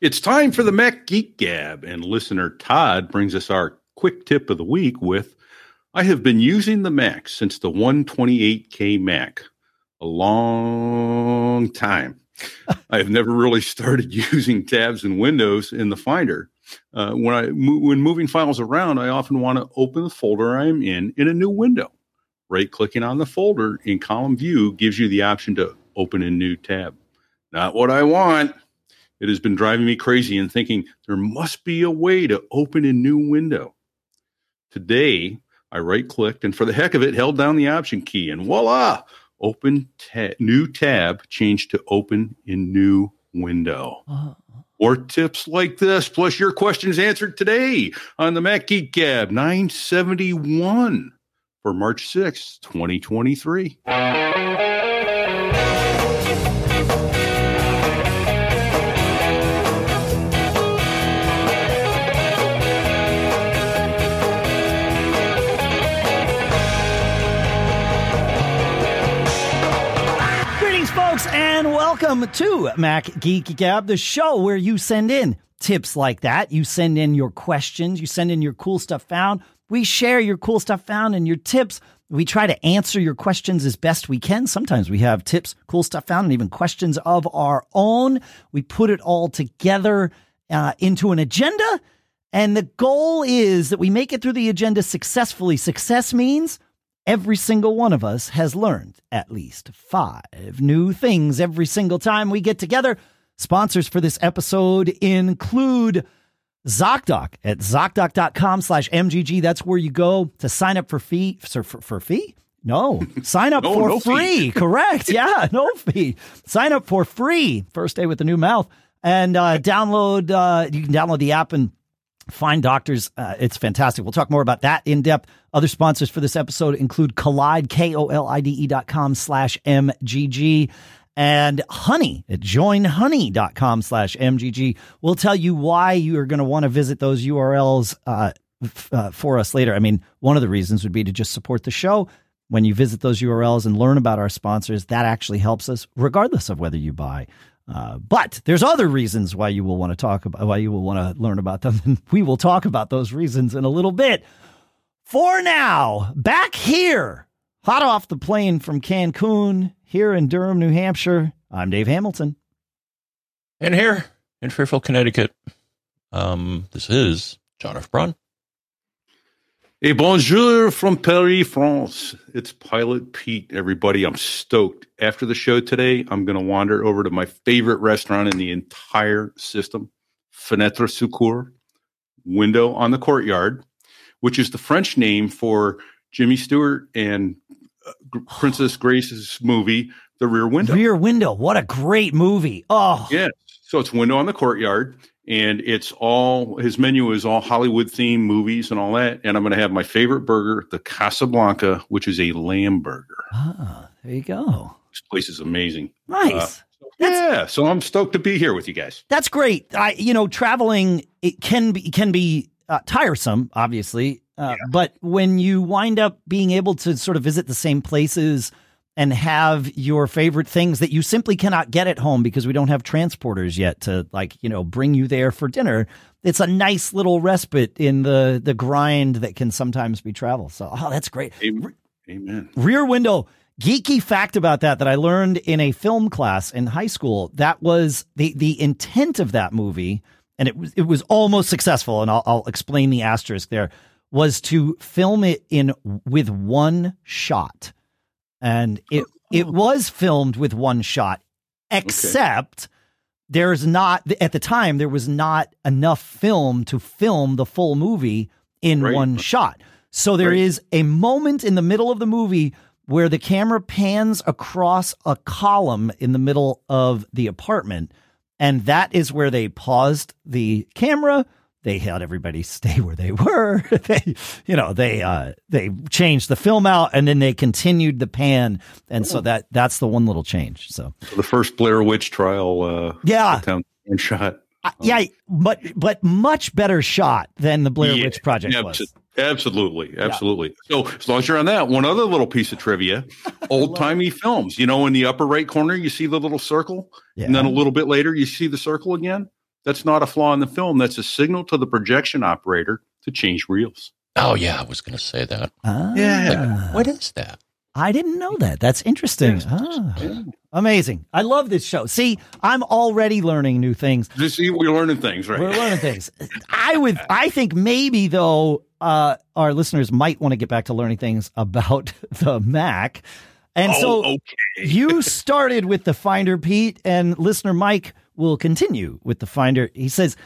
It's time for the Mac Geek Gab, and listener Todd brings us our quick tip of the week with I have been using the Mac since the 128K Mac. A long time. I have never really started using tabs and windows in the Finder. Uh, when I when moving files around, I often want to open the folder I'm in in a new window. Right clicking on the folder in column view gives you the option to open a new tab. Not what I want. It has been driving me crazy and thinking there must be a way to open a new window. Today, I right clicked and for the heck of it, held down the option key and voila, open ta- new tab changed to open in new window. Uh-huh. More tips like this, plus your questions answered today on the Mac Geek Gab 971 for March 6th, 2023. Welcome to Mac Geek Gab, the show where you send in tips like that. You send in your questions, you send in your cool stuff found. We share your cool stuff found and your tips. We try to answer your questions as best we can. Sometimes we have tips, cool stuff found, and even questions of our own. We put it all together uh, into an agenda. And the goal is that we make it through the agenda successfully. Success means Every single one of us has learned at least five new things every single time we get together. Sponsors for this episode include ZocDoc at ZocDoc.com slash MGG. That's where you go to sign up for fee. For, for, for fee? No, sign up no, for no free. Correct. Yeah, no fee. Sign up for free. First day with the new mouth. And uh, download, uh, you can download the app and find doctors. Uh, it's fantastic. We'll talk more about that in depth other sponsors for this episode include Kolide, K-O-L-I-D-E dot com slash MGG and honey at joinhoney.com slash MGG. We'll tell you why you are going to want to visit those URLs uh, f- uh, for us later. I mean, one of the reasons would be to just support the show. When you visit those URLs and learn about our sponsors, that actually helps us, regardless of whether you buy. Uh, but there's other reasons why you will want to talk about why you will want to learn about them, and we will talk about those reasons in a little bit. For now, back here, hot off the plane from Cancun, here in Durham, New Hampshire, I'm Dave Hamilton. And here in Fairfield, Connecticut, um, this is John F. Braun. Hey, bonjour from Paris, France. It's Pilot Pete, everybody. I'm stoked. After the show today, I'm going to wander over to my favorite restaurant in the entire system, Fenêtre sur Cour, window on the courtyard which is the French name for Jimmy Stewart and uh, Princess Grace's movie, The Rear Window. Rear Window. What a great movie. Oh. Yeah. So it's window on the courtyard and it's all his menu is all Hollywood themed movies and all that. And I'm going to have my favorite burger, the Casablanca, which is a lamb burger. Ah, there you go. This place is amazing. Nice. Uh, yeah, so I'm stoked to be here with you guys. That's great. I, you know, traveling it can be can be uh, tiresome, obviously. Uh, yeah. But when you wind up being able to sort of visit the same places and have your favorite things that you simply cannot get at home because we don't have transporters yet to like you know bring you there for dinner it's a nice little respite in the the grind that can sometimes be travel so oh that's great amen rear window geeky fact about that that i learned in a film class in high school that was the the intent of that movie and it was it was almost successful. And I'll, I'll explain the asterisk there. Was to film it in with one shot, and it it oh. was filmed with one shot, except. Okay. There's not at the time there was not enough film to film the full movie in right. one shot. So there right. is a moment in the middle of the movie where the camera pans across a column in the middle of the apartment and that is where they paused the camera. They had everybody stay where they were. they, you know, they uh, they changed the film out, and then they continued the pan, and so that that's the one little change. So, so the first Blair Witch trial, uh, yeah, shot. Uh, yeah, but but much better shot than the Blair yeah, Witch Project was. Absolutely, absolutely. Yeah. So as long as you're on that, one other little piece of trivia: old timey films. You know, in the upper right corner, you see the little circle, yeah. and then a little bit later, you see the circle again. That's not a flaw in the film. That's a signal to the projection operator to change reels. Oh yeah, I was going to say that. Ah, Yeah. What is that? I didn't know that. That's interesting. Yes. Ah, amazing. I love this show. See, I'm already learning new things. Just see, we're learning things, right? We're learning things. I would. I think maybe though, uh, our listeners might want to get back to learning things about the Mac. And oh, so okay. you started with the Finder, Pete, and listener Mike will continue with the Finder. He says,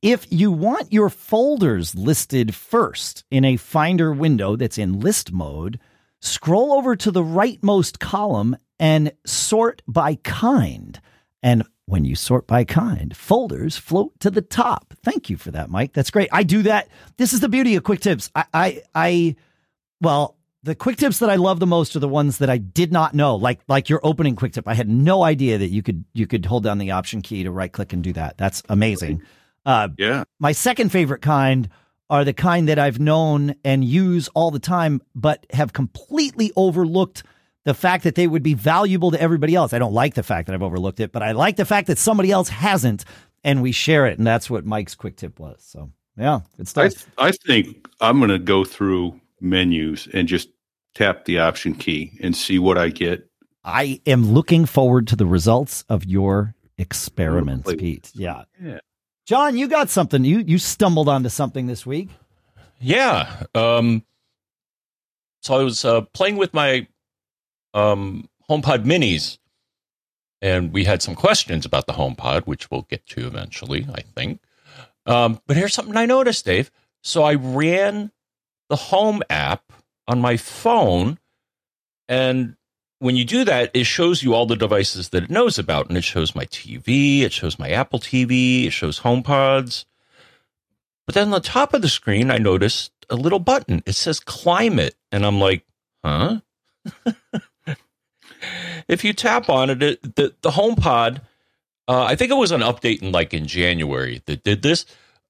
if you want your folders listed first in a Finder window that's in list mode, scroll over to the rightmost column and sort by kind. And when you sort by kind, folders float to the top. Thank you for that, Mike. That's great. I do that. This is the beauty of quick tips. I, I, I well, the quick tips that I love the most are the ones that I did not know, like like your opening quick tip. I had no idea that you could you could hold down the option key to right click and do that. That's amazing. Uh, Yeah. my second favorite kind are the kind that I've known and use all the time, but have completely overlooked the fact that they would be valuable to everybody else. I don't like the fact that I've overlooked it, but I like the fact that somebody else hasn't, and we share it. And that's what Mike's quick tip was. So yeah, good I. I think I'm going to go through menus and just tap the option key and see what I get. I am looking forward to the results of your experiments, Play Pete. Yeah. Yeah. John, you got something. You you stumbled onto something this week. Yeah. Um, so I was uh, playing with my um, HomePod minis, and we had some questions about the HomePod, which we'll get to eventually, I think. Um, but here's something I noticed, Dave. So I ran the Home app on my phone, and when you do that, it shows you all the devices that it knows about, and it shows my TV, it shows my Apple TV, it shows HomePods. But then on the top of the screen, I noticed a little button. It says climate. And I'm like, huh? if you tap on it, it the, the HomePod, uh, I think it was an update in like in January that did this.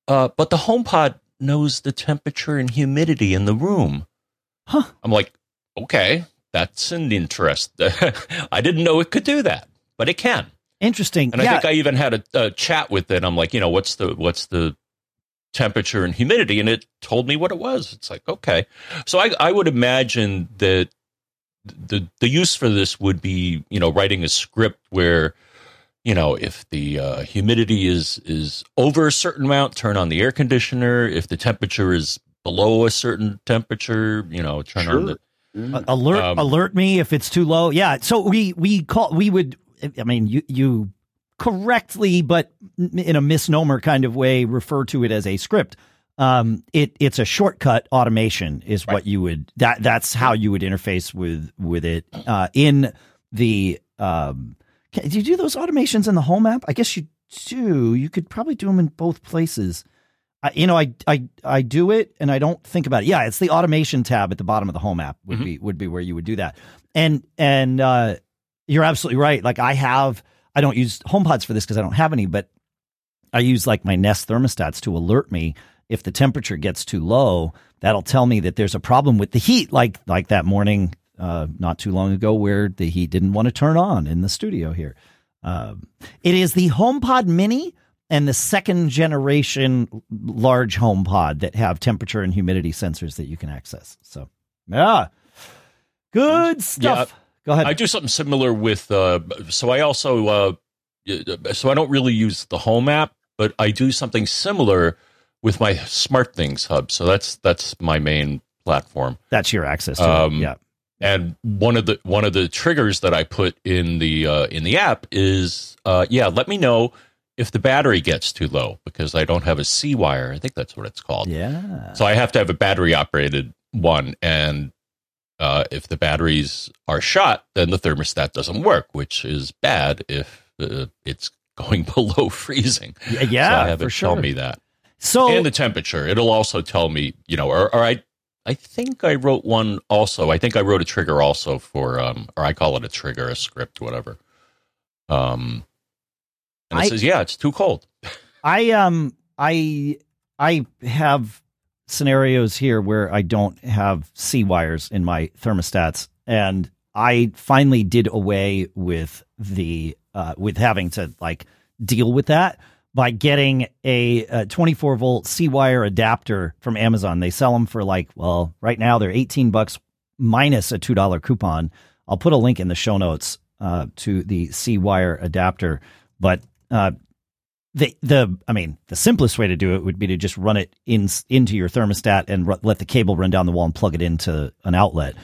Uh, but the HomePod knows the temperature and humidity in the room. Huh. I'm like, okay, that's an interest. I didn't know it could do that, but it can. Interesting. And yeah. I think I even had a, a chat with it. I'm like, you know, what's the what's the temperature and humidity? And it told me what it was. It's like, okay. So I I would imagine that the the use for this would be, you know, writing a script where, you know, if the uh, humidity is is over a certain amount, turn on the air conditioner. If the temperature is below a certain temperature, you know, turn on Sure. the A- alert Um, alert me if it's too low. Yeah. So we we call we would I mean you you correctly but in a misnomer kind of way refer to it as a script. Um it it's a shortcut automation is what you would that that's how you would interface with with it uh in the um can, do you do those automations in the home app? I guess you do. You could probably do them in both places. I, you know, I, I I do it and I don't think about it. Yeah, it's the automation tab at the bottom of the home app would Mhm. be would be where you would do that. And and uh, you're absolutely right. Like I have, I don't use HomePods for this because I don't have any, but I use like my Nest thermostats to alert me if the temperature gets too low. That'll tell me that there's a problem with the heat. Like like that morning uh, not too long ago where the heat didn't want to turn on in the studio here. Um, it is the HomePod Mini and the second generation large HomePod that have temperature and humidity sensors that you can access. So, yeah, good stuff. Go ahead. I do something similar with. Uh, so I also. Uh, so I don't really use the Home app, but I do something similar with my Smart Things hub. So that's that's my main platform. That's your access to Um, it. Yeah. And one of the one of the triggers that I put in the uh, in the app is, uh, yeah, let me know if the battery gets too low because I don't have a C wire. I think that's what it's called. Yeah. So I have to have a battery operated one, and uh, if the batteries are shot, then the thermostat doesn't work, which is bad if uh, it's going below freezing. Yeah, so I have for it sure. tell me that, So, and the temperature. It'll also tell me, you know, or, or I. I think I wrote one also. I think I wrote a trigger also for, um, or I call it a trigger, a script, whatever. Um, and it I- says, yeah, it's too cold. I um I I have scenarios here where I don't have C wires in my thermostats and I finally did away with the uh with having to like deal with that by getting a, a 24 volt C wire adapter from Amazon. They sell them for like, well, right now they're 18 bucks minus a $2 coupon. I'll put a link in the show notes uh, to the C wire adapter. But uh, the the I mean the simplest way to do it would be to just run it in into your thermostat and r- let the cable run down the wall and plug it into an outlet.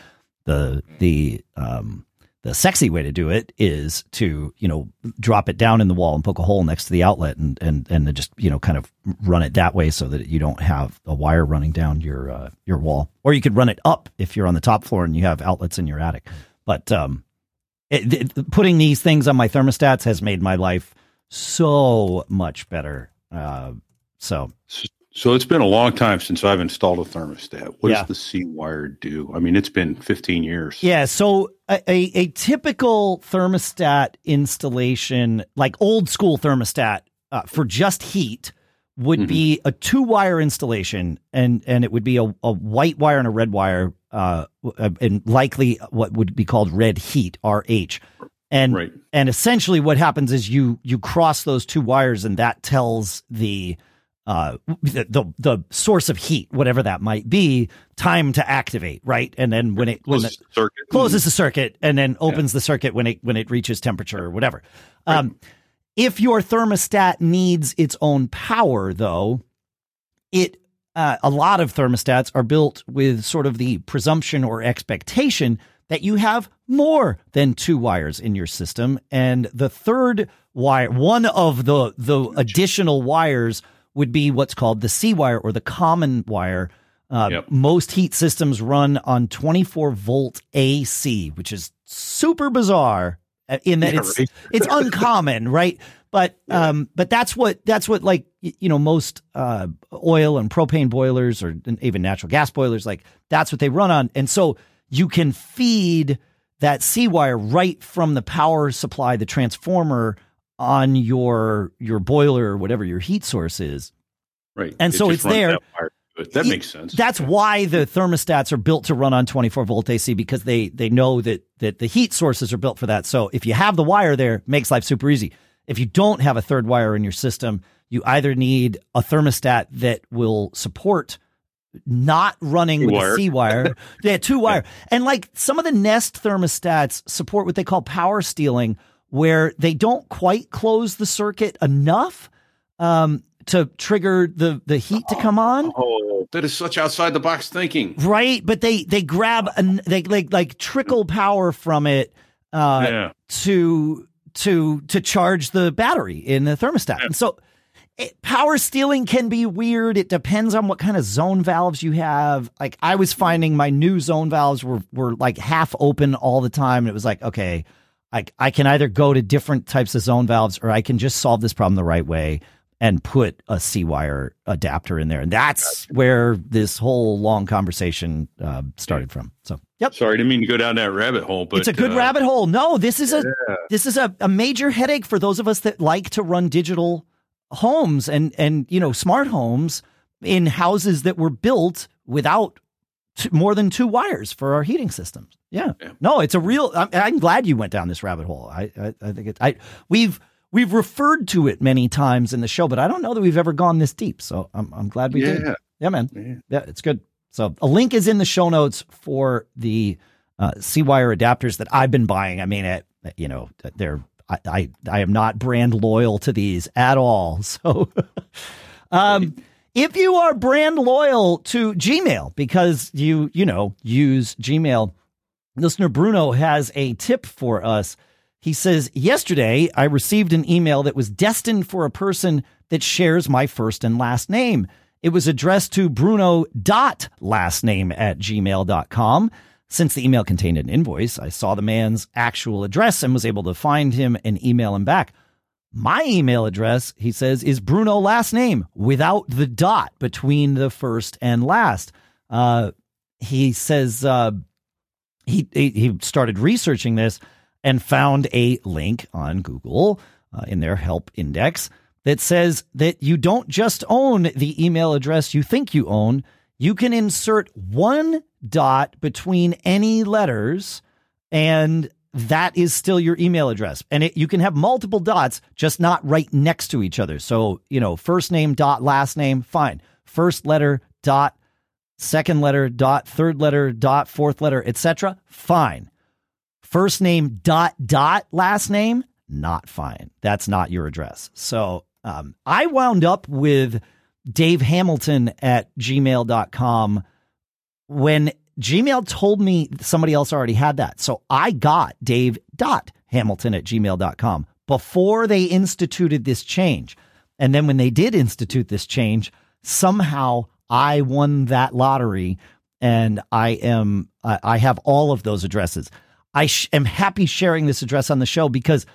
The the um, the sexy way to do it is to you know drop it down in the wall and poke a hole next to the outlet and and and just you know kind of run it that way so that you don't have a wire running down your uh, your wall. Or you could run it up if you're on the top floor and you have outlets in your attic. But um, it, it, putting these things on my thermostats has made my life so much better. Uh, so, so it's been a long time since I've installed a thermostat. What yeah. does the C wire do? I mean, it's been 15 years. Yeah. So a, a, a typical thermostat installation, like old school thermostat uh, for just heat, would mm-hmm. be a two wire installation, and and it would be a, a white wire and a red wire, uh, and likely what would be called red heat (RH). And right. and essentially what happens is you you cross those two wires and that tells the uh the, the, the source of heat, whatever that might be, time to activate, right? And then when it closes when it the circuit. closes the circuit and then opens yeah. the circuit when it when it reaches temperature or whatever. Right. Um if your thermostat needs its own power though, it uh, a lot of thermostats are built with sort of the presumption or expectation that you have more than two wires in your system. And the third wire, one of the, the additional wires would be what's called the C wire or the common wire. Uh, yep. Most heat systems run on 24 volt AC, which is super bizarre uh, in that yeah, it's right. it's uncommon, right? But yeah. um, but that's what that's what like you know most uh, oil and propane boilers or even natural gas boilers like that's what they run on, and so you can feed that C wire right from the power supply, the transformer on your your boiler or whatever your heat source is. Right. And it so it's there. That, that makes sense. That's why the thermostats are built to run on 24 volt AC because they they know that that the heat sources are built for that. So if you have the wire there, makes life super easy. If you don't have a third wire in your system, you either need a thermostat that will support not running with a C wire. yeah, two wire. And like some of the Nest thermostats support what they call power stealing, where they don't quite close the circuit enough um, to trigger the the heat to come on. Oh, that is such outside the box thinking, right? But they they grab and they like like trickle power from it uh, yeah. to to to charge the battery in the thermostat, yeah. and so it, power stealing can be weird. It depends on what kind of zone valves you have. Like I was finding my new zone valves were were like half open all the time. And it was like, okay, I I can either go to different types of zone valves or I can just solve this problem the right way and put a C wire adapter in there. And that's where this whole long conversation uh, started from. So, yep. Sorry, I didn't mean to go down that rabbit hole, but it's a good uh, rabbit hole. No, this is a yeah. this is a, a major headache for those of us that like to run digital homes and and you know smart homes in houses that were built without t- more than two wires for our heating systems. Yeah. yeah. No, it's a real. I'm, I'm, glad you went down this rabbit hole. I I, I think it. I we've we've referred to it many times in the show, but I don't know that we've ever gone this deep. So I'm I'm glad we yeah. did. Yeah, man. Yeah. yeah, it's good. So a link is in the show notes for the uh, C wire adapters that I've been buying. I mean, it you know they're I, I, I am not brand loyal to these at all. So, um, if you are brand loyal to Gmail because you, you know, use Gmail, listener Bruno has a tip for us. He says, Yesterday, I received an email that was destined for a person that shares my first and last name. It was addressed to Bruno dot last name at gmail.com. Since the email contained an invoice, I saw the man's actual address and was able to find him and email him back. My email address, he says, is Bruno last name without the dot between the first and last. Uh, he says uh, he, he started researching this and found a link on Google uh, in their help index that says that you don't just own the email address you think you own, you can insert one dot between any letters and that is still your email address. And it, you can have multiple dots, just not right next to each other. So, you know, first name dot last name, fine. First letter dot second letter dot third letter dot fourth letter, etc. Fine. First name dot dot last name, not fine. That's not your address. So um, I wound up with Dave Hamilton at gmail.com when Gmail told me somebody else already had that. So I got dave.hamilton at gmail.com before they instituted this change. And then when they did institute this change, somehow I won that lottery and I am, I have all of those addresses. I sh- am happy sharing this address on the show because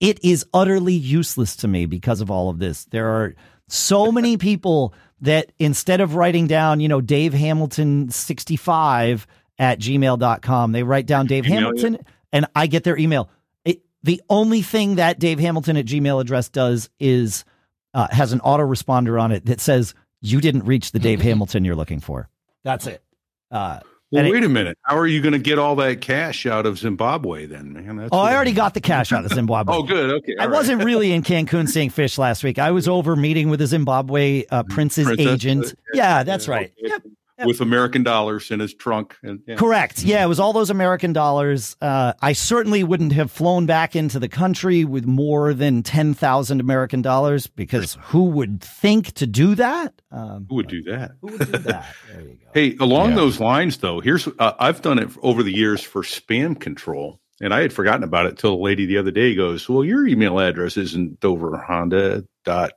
it is utterly useless to me because of all of this. There are so many people that instead of writing down, you know, Dave Hamilton 65 at gmail.com, they write down Dave email Hamilton and I get their email. It, the only thing that Dave Hamilton at Gmail address does is uh, has an autoresponder on it that says, you didn't reach the Dave Hamilton you're looking for. That's it. Uh, well, wait it, a minute. How are you going to get all that cash out of Zimbabwe then, man? That's oh, I already got the cash out of Zimbabwe. oh, good. Okay. I right. wasn't really in Cancun seeing fish last week. I was over meeting with a Zimbabwe uh, prince's Princess, agent. Uh, yeah, yeah, that's yeah, right. Okay. Yep with American dollars in his trunk. And, yeah. Correct. Yeah, it was all those American dollars. Uh, I certainly wouldn't have flown back into the country with more than 10,000 American dollars because who would think to do that? Um, who would do that? Who would do that? There you go. hey, along yeah. those lines, though, here's uh, I've done it over the years for spam control. And I had forgotten about it till a lady the other day goes, Well, your email address isn't Dover Honda dot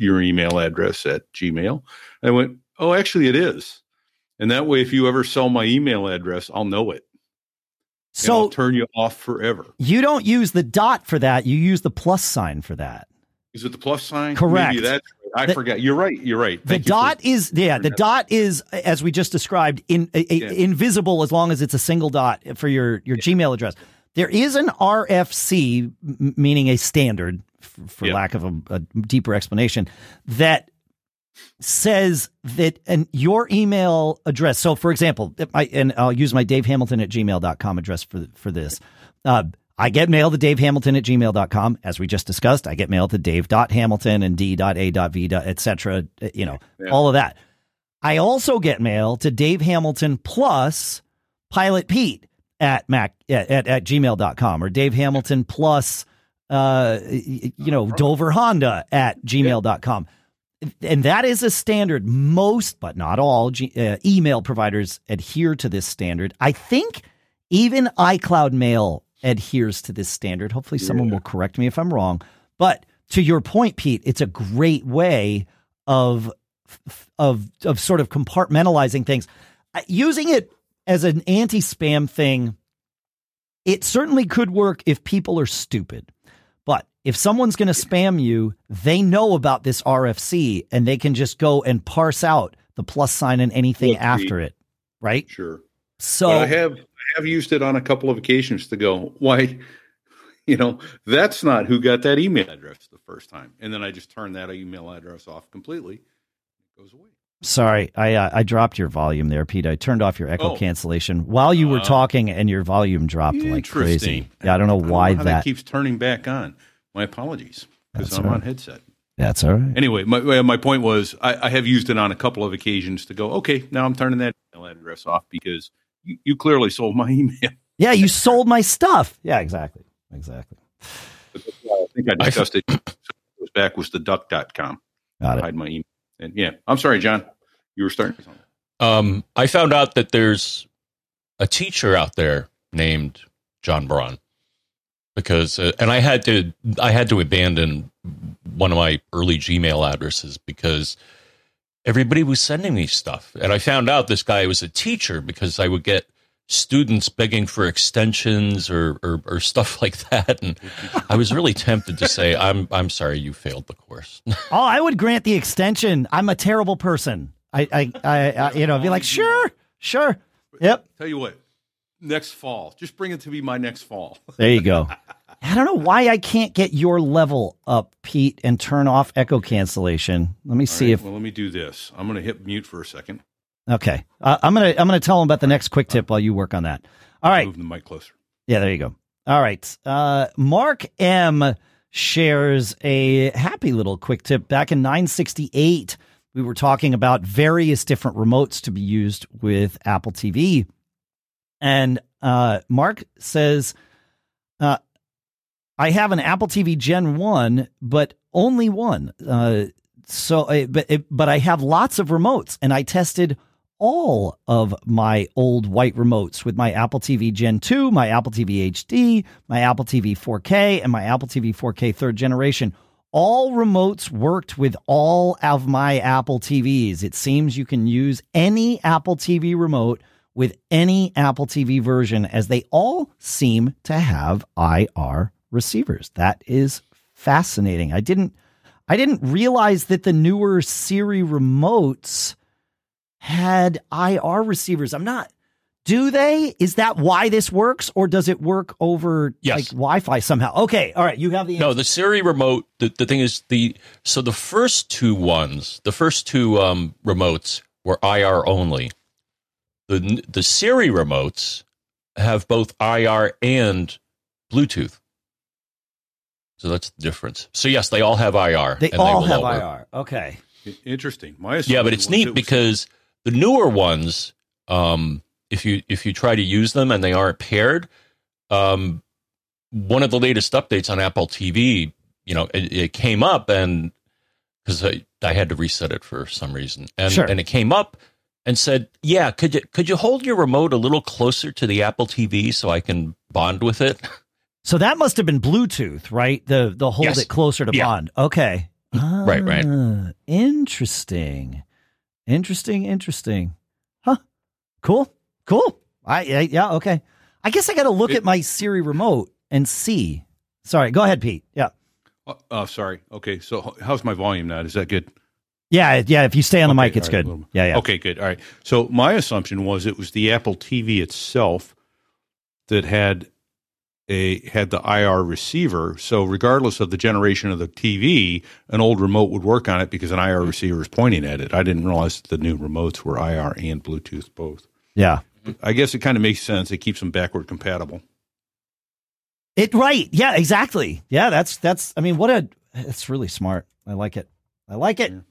your email address at Gmail. I went, Oh, actually, it is. And that way, if you ever sell my email address, I'll know it. So I'll turn you off forever. You don't use the dot for that. You use the plus sign for that. Is it the plus sign? Correct. Maybe that's I the, forgot. You're right. You're right. Thank the dot for, is yeah. The dot is as we just described in a, yeah. invisible as long as it's a single dot for your your yeah. Gmail address. There is an RFC, meaning a standard, for yeah. lack of a, a deeper explanation, that says that and your email address. So, for example, I, and I'll use my Dave Hamilton at gmail.com address for, for this. Uh, I get mail to Dave Hamilton at gmail.com. As we just discussed, I get mail to Dave.Hamilton and D.A.V. etc. You know, yeah. all of that. I also get mail to Dave Hamilton plus Pilot Pete at Mac at, at, at gmail.com or Dave Hamilton plus uh, you know, Dover Honda at gmail.com. Yeah and that is a standard. Most, but not all, G, uh, email providers adhere to this standard. I think even iCloud Mail adheres to this standard. Hopefully, someone yeah. will correct me if I'm wrong. But to your point, Pete, it's a great way of of of sort of compartmentalizing things, using it as an anti-spam thing. It certainly could work if people are stupid. If someone's going to spam you, they know about this RFC and they can just go and parse out the plus sign and anything after it, right? Sure. So but I have I have used it on a couple of occasions to go, why, you know, that's not who got that email address the first time, and then I just turn that email address off completely. It goes away. Sorry, I uh, I dropped your volume there, Pete. I turned off your echo oh. cancellation while you were uh, talking, and your volume dropped like crazy. Yeah, I don't know why don't know that. keeps turning back on. My apologies because I'm right. on headset. That's all right. Anyway, my my point was I, I, have used it on a couple of occasions to go. Okay, now I'm turning that email address off because you, you clearly sold my email. Yeah, you sold my stuff. Yeah, exactly, exactly. I think I discussed it. was back was the duck.com. Got it. Hide my email. And yeah, I'm sorry, John. You were starting something. Um, I found out that there's a teacher out there named John Braun because, uh, and I had to, I had to abandon one of my early Gmail addresses because everybody was sending me stuff, and I found out this guy was a teacher because I would get students begging for extensions or, or, or stuff like that, and I was really tempted to say, "I'm I'm sorry, you failed the course." oh, I would grant the extension. I'm a terrible person. I I, I, I you know be like, sure, sure, yep. Tell you what, next fall, just bring it to me my next fall. There you go. I don't know why I can't get your level up, Pete, and turn off echo cancellation. Let me see right, if. Well, let me do this. I'm going to hit mute for a second. Okay, uh, I'm gonna I'm gonna tell them about the next quick tip while you work on that. All right, move the mic closer. Yeah, there you go. All right. Uh, Mark M shares a happy little quick tip. Back in 968, we were talking about various different remotes to be used with Apple TV. And uh, Mark says, uh, I have an Apple TV Gen 1, but only one. Uh, so, uh, but, but I have lots of remotes, and I tested all of my old white remotes with my Apple TV Gen 2, my Apple TV HD, my Apple TV 4K, and my Apple TV 4K third generation. All remotes worked with all of my Apple TVs. It seems you can use any Apple TV remote with any Apple TV version, as they all seem to have IR receivers. That is fascinating. I didn't I didn't realize that the newer Siri remotes had IR receivers. I'm not. Do they? Is that why this works, or does it work over Yes. like Wi-Fi somehow? Okay, all right. You have the No, the Siri remote. The, the thing is the so the first two ones, the first two um, remotes were IR only. The the Siri remotes have both IR and Bluetooth. So that's the difference. So yes, they all have IR. They and all will have work. IR. Okay. Interesting. My Yeah, but it's neat it was- because the newer ones, um, if you if you try to use them and they aren't paired, um, one of the latest updates on Apple TV, you know, it, it came up and because I, I had to reset it for some reason, and Sure. and it came up and said, "Yeah, could you could you hold your remote a little closer to the Apple TV so I can bond with it?" So that must have been Bluetooth, right? The the hold Yes. it closer to Yeah. bond. Okay. Mm-hmm. Right, right. Ah, Interesting. Interesting. Interesting. Huh. Cool. Cool. I, I yeah. Okay. I guess I got to look It- at my Siri remote and see. Sorry. Go ahead, Pete. Yeah. Oh, oh, sorry. Okay, so how's my volume now? Is that good? Yeah. Yeah. If you stay on the Okay, mic, it's right, good. Yeah. Yeah. Okay, good. All right. So my assumption was it was the Apple TV itself that had a had the IR receiver. So regardless of the generation of the TV, an old remote would work on it because an IR receiver is pointing at it. I didn't realize that the new remotes were IR and Bluetooth both. Yeah. I guess it kind of makes sense. It keeps them backward compatible. It right. Yeah. Exactly. Yeah. That's that's. I mean, what a. It's really smart. I like it. I like it. I'll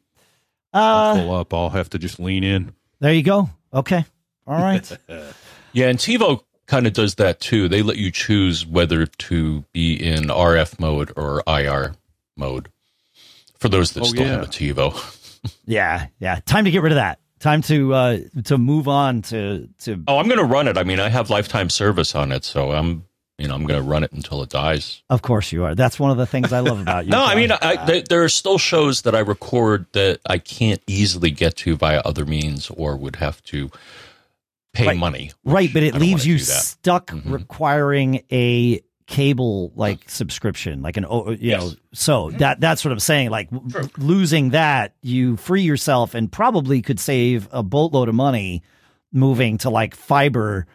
Uh, pull up. I'll have to just lean in. there you go. Okay. All right. Yeah, and TiVo kind of does that too. They let you choose whether to be in RF mode or IR mode. For those that Oh, still yeah. have a TiVo. Yeah, yeah. Time to get rid of that. Time to uh to move on to to Oh, I'm going to run it. I mean, I have lifetime service on it, so I'm, you know, I'm going to run it until it dies. Of course you are. That's one of the things I love about you. No, I mean, I, there, there are still shows that I record that I can't easily get to via other means or would have to pay Right. money. right, but it leaves you stuck Mhm. requiring a cable like subscription, like an oh, you know. So that that's what I'm saying. Like True. losing that, you free yourself and probably could save a boatload of money moving to like fiber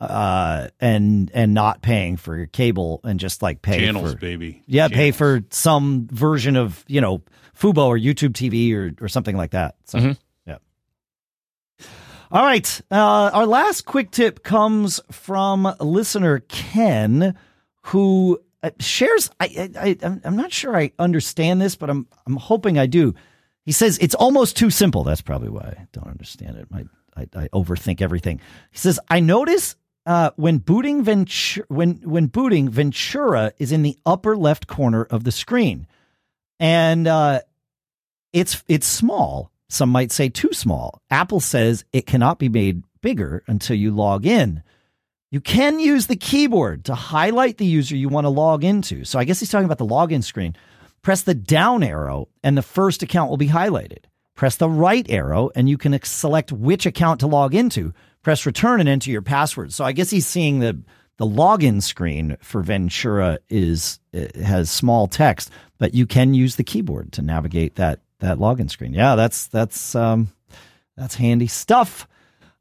uh and and not paying for your cable and just like pay Channels, for baby. Yeah, pay for some version of you know Fubo or YouTube TV or or something like that. So, Mhm. yeah. All right, uh, our last quick tip comes from listener Ken, who uh, shares. I, I, I I'm- not sure I understand this, but I'm I'm hoping I do. He says it's almost too simple. That's probably why I don't understand it. I I, I overthink everything. He says I notice uh, when booting Ventura, when when booting Ventura is in the upper left corner of the screen, and uh, it's it's small. Some might say too small. Apple says it cannot be made bigger until you log in. You can use the keyboard to highlight the user you want to log into. So I guess he's talking about the login screen. Press the down arrow and the first account will be highlighted. Press the right arrow and you can select which account to log into. Press return and enter your password. So I guess he's seeing the the login screen for Ventura is it has small text, but you can use the keyboard to navigate that that login screen. Yeah, that's that's um that's handy stuff.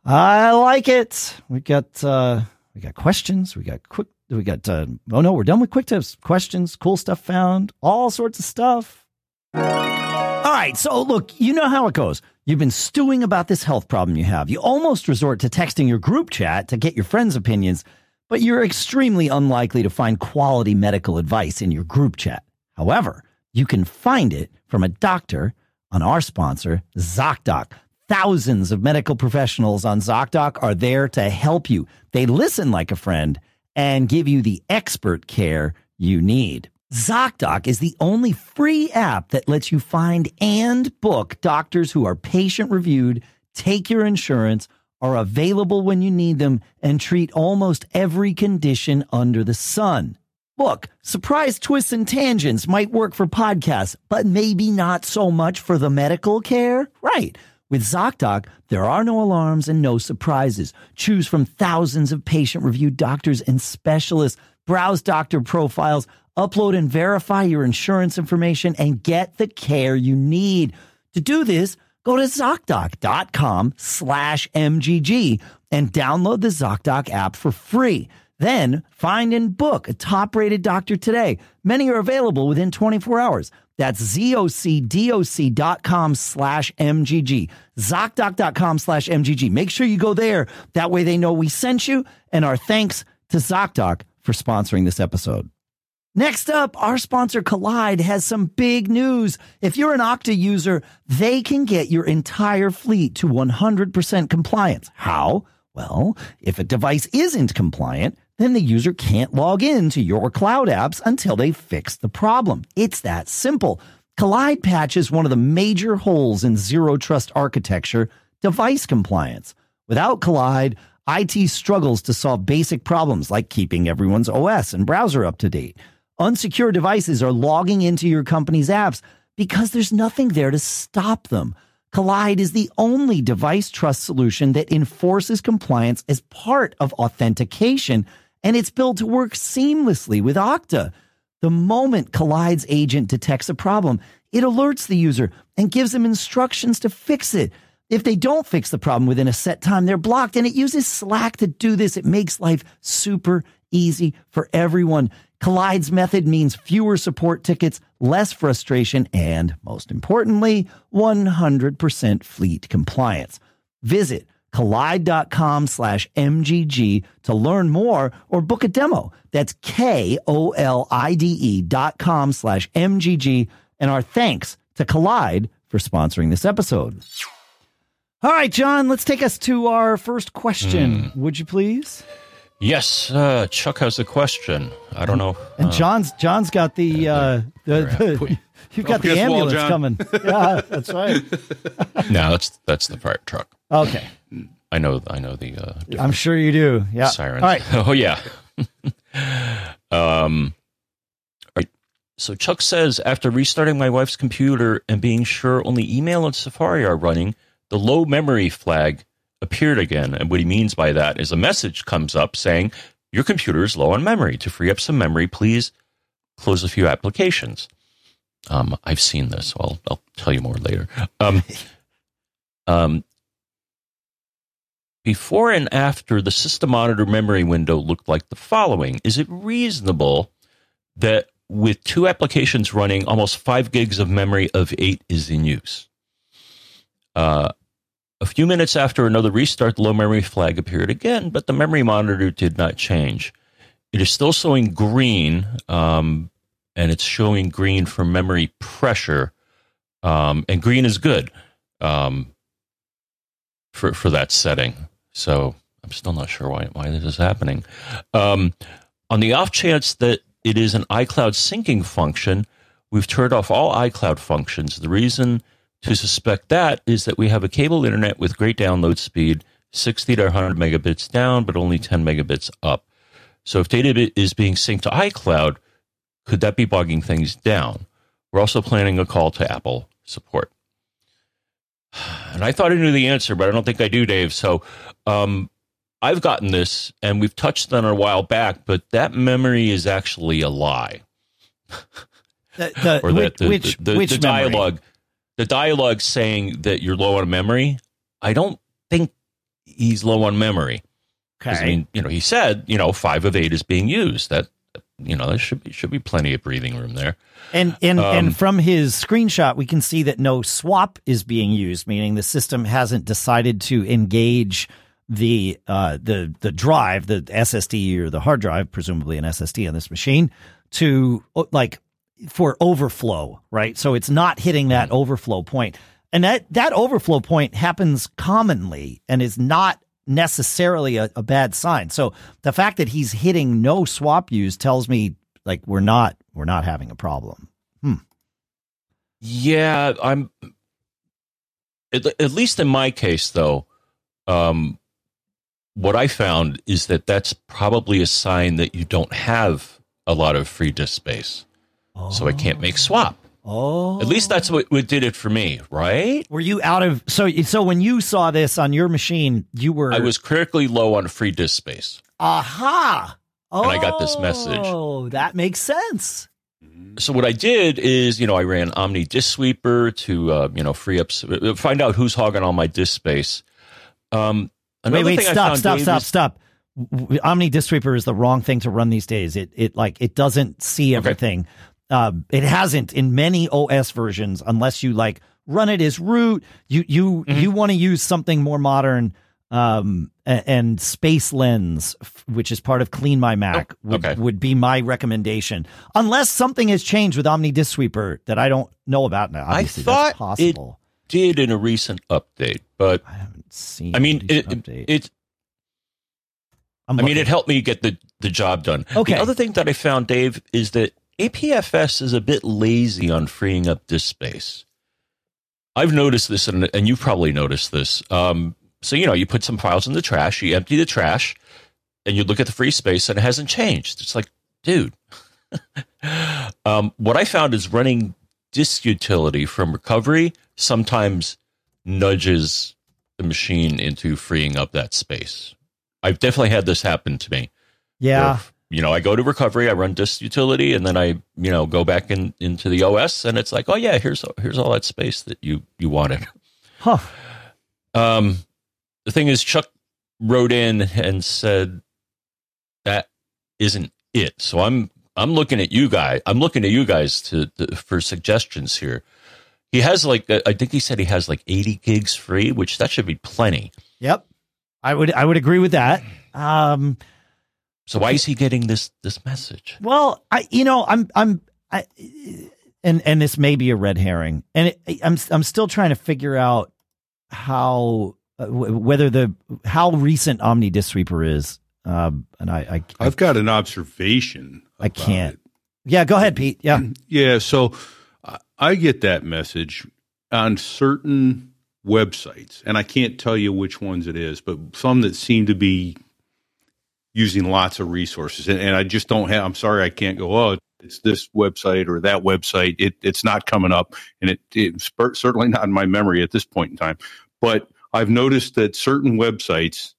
I like it. We got uh we got questions, we got quick we got uh, oh no, we're done with quick tips. Questions, cool stuff found, all sorts of stuff. All right, so look, you know how it goes. You've been stewing about this health problem you have. You almost resort to texting your group chat to get your friends' opinions, but you're extremely unlikely to find quality medical advice in your group chat. However, you can find it from a doctor on our sponsor, ZocDoc. Thousands of medical professionals on ZocDoc are there to help you. They listen like a friend and give you the expert care you need. ZocDoc is the only free app that lets you find and book doctors who are patient reviewed, take your insurance, are available when you need them, and treat almost every condition under the sun. Look, surprise twists and tangents might work for podcasts, but maybe not so much for the medical care. Right. With ZocDoc, there are no alarms and no surprises. Choose from thousands of patient reviewed doctors and specialists. Browse doctor profiles, upload and verify your insurance information, and get the care you need. To do this, go to ZocDoc.com slash MGG and download the ZocDoc app for free. Then find and book a top rated doctor today. Many are available within 24 hours. That's zocdoc.com slash MGG. ZocDoc.com slash MGG. Make sure you go there. That way they know we sent you. And our thanks to ZocDoc for sponsoring this episode. Next up, our sponsor Kolide has some big news. If you're an Okta user, they can get your entire fleet to 100% compliance. How? Well, if a device isn't compliant, then the user can't log in to your cloud apps until they fix the problem. It's that simple. Kolide patches one of the major holes in zero trust architecture, device compliance. Without Kolide, IT struggles to solve basic problems like keeping everyone's OS and browser up to date. Unsecure devices are logging into your company's apps because there's nothing there to stop them. Kolide is the only device trust solution that enforces compliance as part of authentication and it's built to work seamlessly with Okta. The moment Kolide's agent detects a problem, it alerts the user and gives them instructions to fix it. If they don't fix the problem within a set time, they're blocked, and it uses Slack to do this. It makes life super easy for everyone. Kolide's method means fewer support tickets, less frustration, and most importantly, 100% fleet compliance. Visit kolide.com slash MGG to learn more or book a demo. That's K O L I D E dot com slash MGG. And our thanks to Kolide for sponsoring this episode. All right, John, let's take us to our first question. Hmm. Would you please? Yes, uh, Chuck has a question. I don't know. And uh, John's John's got the uh, the, the you've got the against the wall, ambulance coming. Yeah, that's right. no, that's that's the fire truck. Okay, I know. I know the. Uh, I'm sure you do. Yeah. sirens. All right. Oh yeah. um. all right. So Chuck says after restarting my wife's computer and being sure only email and Safari are running, the low memory flag appeared again. And what he means by that is a message comes up saying your computer is low on memory. To free up some memory, please close a few applications. Um, I've seen this. So I'll I'll tell you more later. Um, um, before and after the system monitor memory window looked like the following. Is it reasonable that with two applications running, almost five gigs of memory of eight is in use? Uh, a few minutes after another restart, the low memory flag appeared again, but the memory monitor did not change. It is still showing green, um, and it's showing green for memory pressure, um, and green is good um, for for that setting. So I'm still not sure why why this is happening. Um, on the off chance that it is an iCloud syncing function, we've turned off all iCloud functions. The reason to suspect that is that we have a cable internet with great download speed, 60 to 100 megabits down, but only 10 megabits up. So if data is being synced to iCloud, could that be bogging things down? We're also planning a call to Apple support. And I thought I knew the answer, but I don't think I do, Dave. So um, I've gotten this, and we've touched on it a while back, but that memory is actually a lie. The, the, Or which that the, which, the, the, which the memory? The dialogue saying that you're low on memory. I don't think he's low on memory. Okay. I mean, you know, he said, you know, five of eight is being used. That, you know, there should be should be plenty of breathing room there. And and Um, and from his screenshot, we can see that no swap is being used, meaning the system hasn't decided to engage the uh, the the drive, the SSD or the hard drive, presumably an SSD on this machine, to like for overflow, right? So it's not hitting that overflow point. And that that overflow point happens commonly and is not necessarily a, a bad sign. So the fact that he's hitting no swap use tells me like we're not we're not having a problem. Hmm. Yeah, I'm. At, at least in my case, though, um, what I found is that that's probably a sign that you don't have a lot of free disk space, oh. so I can't make swap. Oh, at least that's what, what did it for me, right? Were you out of so so when you saw this on your machine, you were I was critically low on free disk space. Aha! Oh, and I got this message. Oh, that makes sense. So what I did is, you know, I ran OmniDiskSweeper to, uh, you know, free up, find out who's hogging all my disk space. Um, wait, wait, stop, stop, stop, stop. OmniDiskSweeper is the wrong thing to run these days. It, it like, it doesn't see everything. Okay. Uh, it hasn't in many OS versions unless you like run it as root. You, you, mm-hmm. you want to use something more modern um, and Space Lens, which is part of CleanMyMac, oh, would, okay. would be my recommendation. Unless something has changed with OmniDiskSweeper that I don't know about now. Obviously, I thought possible. it did in a recent update, but I haven't seen. I mean, it, update. it, I mean, it helped me get the the job done. Okay. The other thing that I found, Dave, is that APFS is a bit lazy on freeing up disk space. I've noticed this, and, and you've probably noticed this. Um, so, you know, you put some files in the trash, you empty the trash, and you look at the free space and it hasn't changed. It's like, dude. um, what I found is running disk utility from recovery sometimes nudges the machine into freeing up that space. I've definitely had this happen to me. Yeah. You know, I go to recovery, I run disk utility, and then I, you know, go back in into the OS, and it's like, oh yeah, here's here's all that space that you you wanted. Huh. Um, the thing is, Chuck wrote in and said that isn't it. So I'm I'm looking at you guys. I'm looking at you guys to, to for suggestions here. He has like I think he said he has like 80 gigs free, which that should be plenty. Yep, I would I would agree with that. Um, so why is he getting this this message? Well, I you know I'm I'm I, and and this may be a red herring, and it, I'm I'm still trying to figure out how uh, whether the how recent OmniDiskSweeper is. Um, and I, I have got an observation. I can't. It. Yeah, go ahead, Pete. Yeah, yeah. So I get that message on certain websites, and I can't tell you which ones it is, but some that seem to be using lots of resources, and, and I just don't have. I'm sorry, I can't go. Oh, it's this website or that website. It, it's not coming up, and it, it's certainly not in my memory at this point in time. But I've noticed that certain websites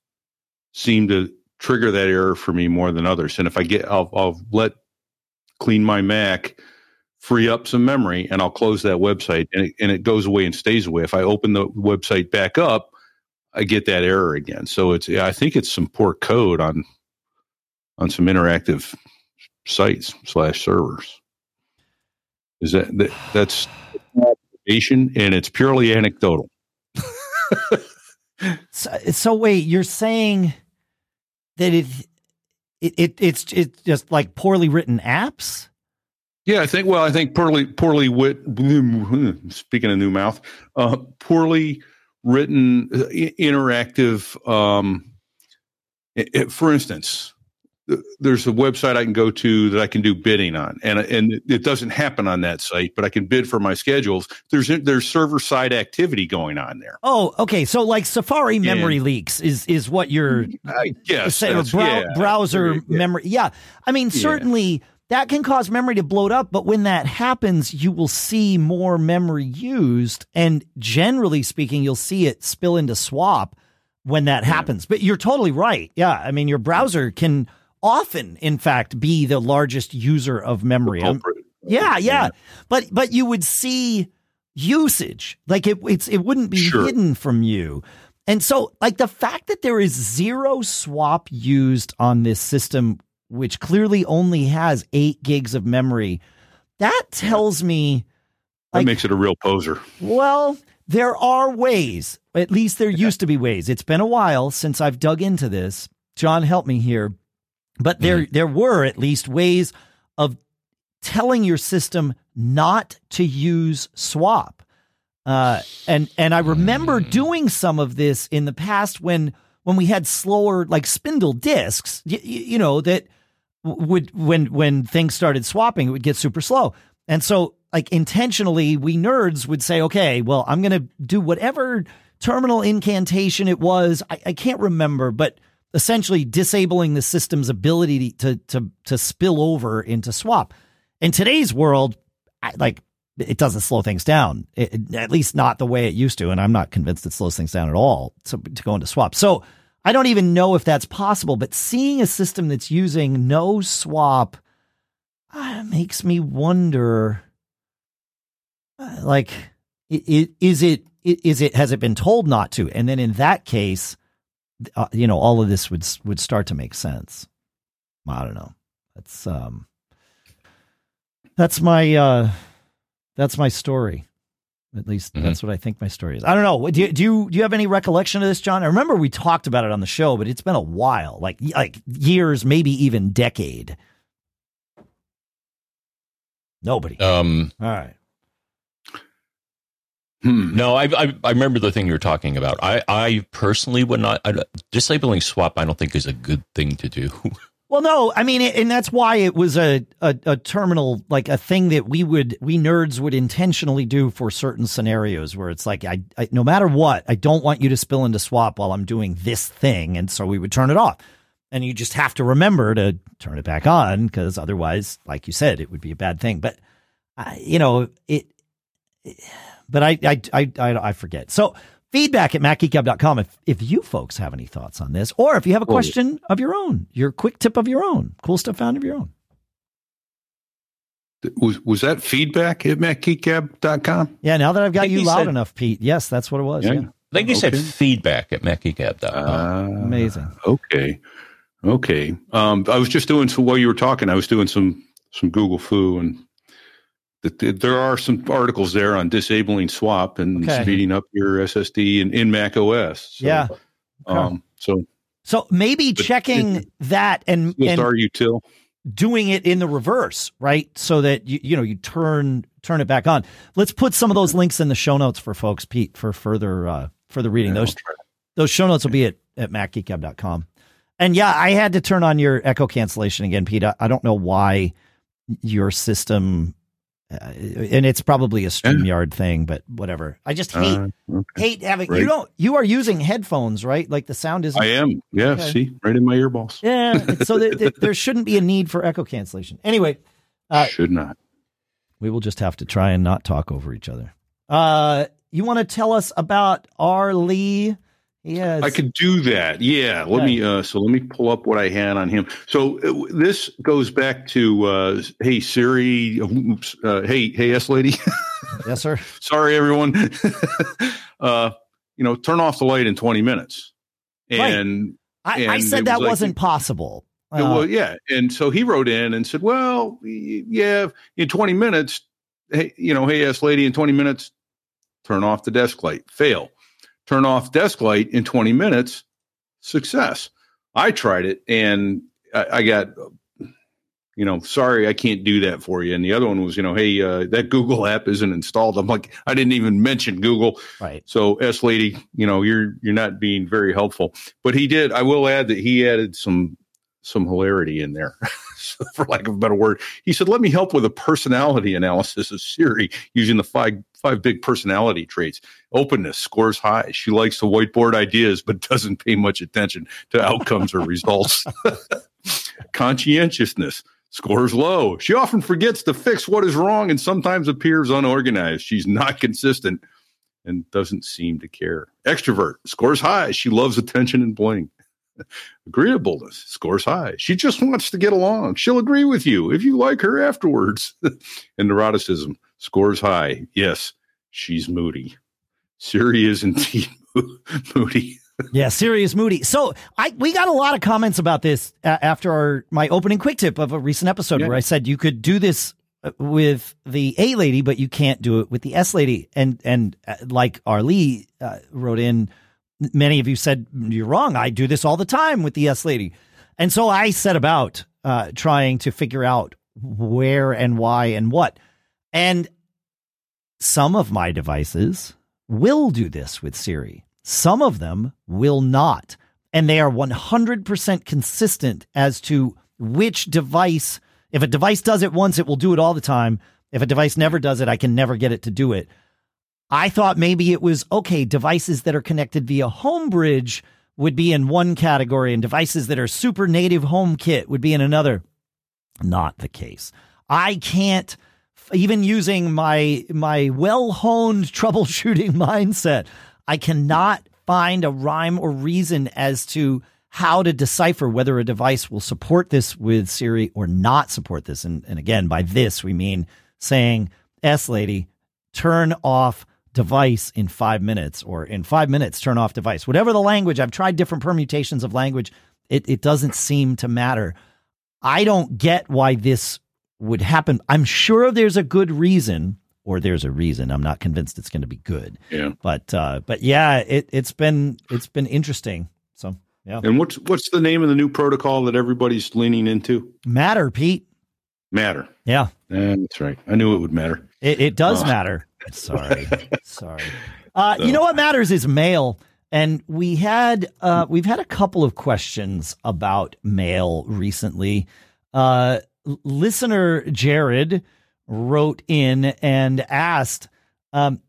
seem to trigger that error for me more than others. And if I get, I'll, I'll let CleanMyMac free up some memory and I'll close that website and it, and it goes away and stays away. If I open the website back up, I get that error again. So it's, I think it's some poor code on, on some interactive sites slash servers. Is that, that that's observation and it's purely anecdotal so, so wait, you're saying that it, it, it it's it's just like poorly written apps? Yeah, I think. Well, I think poorly poorly wit. Speaking of new mouth, uh, poorly written uh, interactive. Um, it, for instance, there's a website I can go to that I can do bidding on, and and it doesn't happen on that site, but I can bid for my schedules. There's there's server side activity going on there. Oh, okay. So like Safari memory and, leaks is is what you're yes, say, or brow, yeah, browser yeah. memory. Yeah, I mean certainly. Yeah. That can cause memory to bloat up, but when that happens, you will see more memory used. And generally speaking, you'll see it spill into swap when that happens. But you're totally right. Yeah. I mean, your browser can often, in fact, be the largest user of memory. Yeah, yeah, yeah, But but you would see usage like it it's it wouldn't be sure. hidden from you. And so like the fact that there is zero swap used on this system which clearly only has 8 gigs of memory that tells me like, that makes it a real poser. Well, there are ways, at least there used to be ways. It's been a while since I've dug into this. John, help me here. But there, mm-hmm. there were at least ways of telling your system not to use swap. Uh, and and I remember mm. doing some of this in the past when when we had slower like spindle discs. You, you know that would when when things started swapping, it would get super slow. And so like intentionally, we nerds would say, okay, well, I'm going to do whatever terminal incantation it was. I, I can't remember, but essentially disabling the system's ability to to to spill over into swap. In today's world, I, like it doesn't slow things down, it, at least not the way it used to. And I'm not convinced it slows things down at all to, to go into swap. So I don't even know if that's possible, but seeing a system that's using no swap uh, makes me wonder uh, like, is it, is it, has it been told not to? And then in that case, uh, you know, all of this would, would start to make sense. I don't know. That's, um, that's my, uh, that's my story. At least mm-hmm. that's what I think my story is. I don't know. Do you, do you do you have any recollection of this, John? I remember we talked about it on the show, but it's been a while, like like years, maybe even decade. Nobody. Um. All right. Hmm. No, I, I, I remember the thing you're talking about. I I personally would not I, disabling swap. I don't think is a good thing to do. Well, no, I mean, and that's why it was a, a, a terminal, like a thing that we would, we nerds would intentionally do for certain scenarios where it's like, I, I, no matter what, I don't want you to spill into swap while I'm doing this thing. And so we would turn it off. And you just have to remember to turn it back on because otherwise, like you said, it would be a bad thing. But, uh, you know, it, it but I, I, I, I, I forget. So, feedback at macgeekgab.com if, if you folks have any thoughts on this, or if you have a question of your own, your quick tip of your own, cool stuff found of your own. Was was that feedback at macgeekgab.com? Yeah, now that I've got you loud said, enough, Pete. Yes, that's what it was. Yeah. yeah. I think you okay. said feedback at macgeekgab.com. Uh, Amazing. Okay. Okay. Um, I was just doing so while you were talking, I was doing some some Google foo and there are some articles there on disabling swap and okay. speeding up your SSD in, in Mac OS. So, yeah. Okay. Um, so, so maybe checking it, that and, and util doing it in the reverse, right? So that you you know you turn turn it back on. Let's put some of those links in the show notes for folks, Pete, for further uh, further reading. Yeah, those those show notes will be at at macgeekgab.com. And yeah, I had to turn on your echo cancellation again, Pete. I, I don't know why your system uh, and it's probably a StreamYard thing, but whatever. I just hate uh, okay. hate having you don't you are using headphones, right? Like the sound is I am. Yeah, okay. see, right in my earballs. Yeah, so there, there, shouldn't be a need for echo cancellation. Anyway, uh, should not. We will just have to try and not talk over each other. Uh, you want to tell us about R. Lee Yes. I could do that. Yeah. Let me uh so let me pull up what I had on him. So uh, this goes back to uh hey Siri oops, uh, hey hey S lady. yes sir. Sorry everyone. uh you know, turn off the light in 20 minutes. And right. I, and I said that was not possible. Uh, well, yeah. And so he wrote in and said, "Well, yeah, in 20 minutes, hey, you know, hey S lady in 20 minutes, turn off the desk light." Fail turn off desk light in 20 minutes, success. I tried it and I, I, got, you know, sorry, I can't do that for you. And the other one was, you know, hey, uh, that Google app isn't installed. I'm like, I didn't even mention Google. Right. So S lady, you know, you're, you're not being very helpful, but he did. I will add that he added some, some hilarity in there, for lack of a better word. He said, let me help with a personality analysis of Siri using the five five big personality traits. Openness scores high. She likes to whiteboard ideas, but doesn't pay much attention to outcomes or results. Conscientiousness scores low. She often forgets to fix what is wrong and sometimes appears unorganized. She's not consistent and doesn't seem to care. Extrovert scores high. She loves attention and bling. Agreeableness scores high. She just wants to get along. She'll agree with you if you like her afterwards. and neuroticism scores high. Yes, she's moody. Siri is indeed moody. yeah, serious moody. So I we got a lot of comments about this uh, after our my opening quick tip of a recent episode yeah. where I said you could do this with the A lady, but you can't do it with the S lady. And and uh, like Arlie uh, wrote in, many of you said you're wrong. I do this all the time with the S lady, and so I set about uh, trying to figure out where and why and what. And some of my devices will do this with Siri. Some of them will not. And they are 100% consistent as to which device, if a device does it once, it will do it all the time. If a device never does it, I can never get it to do it. I thought maybe it was okay, devices that are connected via Homebridge would be in one category, and devices that are super native HomeKit would be in another. Not the case. I can't even using my my well-honed troubleshooting mindset, I cannot find a rhyme or reason as to how to decipher whether a device will support this with Siri or not support this. And, and again, by this we mean saying, S lady, turn off device in five minutes, or in five minutes, turn off device. Whatever the language, I've tried different permutations of language. It, it doesn't seem to matter. I don't get why this would happen. I'm sure there's a good reason, or there's a reason. I'm not convinced it's going to be good. Yeah. But uh, but yeah, it it's been it's been interesting. So yeah. And what's what's the name of the new protocol that everybody's leaning into? Matter, Pete. Matter. Yeah. That's right. I knew it would matter. It, it does uh. matter. Sorry. Sorry. Uh, so. You know what matters is mail. And we had uh, we've had a couple of questions about mail recently. Uh, listener Jared wrote in and asked, um,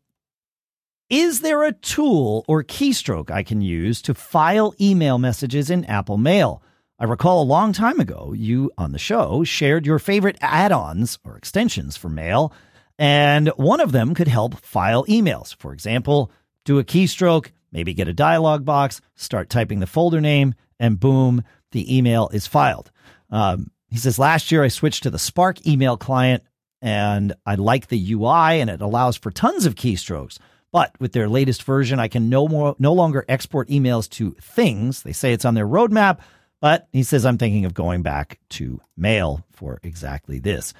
is there a tool or keystroke I can use to file email messages in Apple Mail? I recall a long time ago, you on the show shared your favorite add ons or extensions for mail, and one of them could help file emails. For example, do a keystroke, maybe get a dialog box, start typing the folder name, and boom, the email is filed. Um, he says, Last year I switched to the Spark email client and I like the UI and it allows for tons of keystrokes. But with their latest version, I can no more no longer export emails to things. They say it's on their roadmap, but he says I'm thinking of going back to mail for exactly this.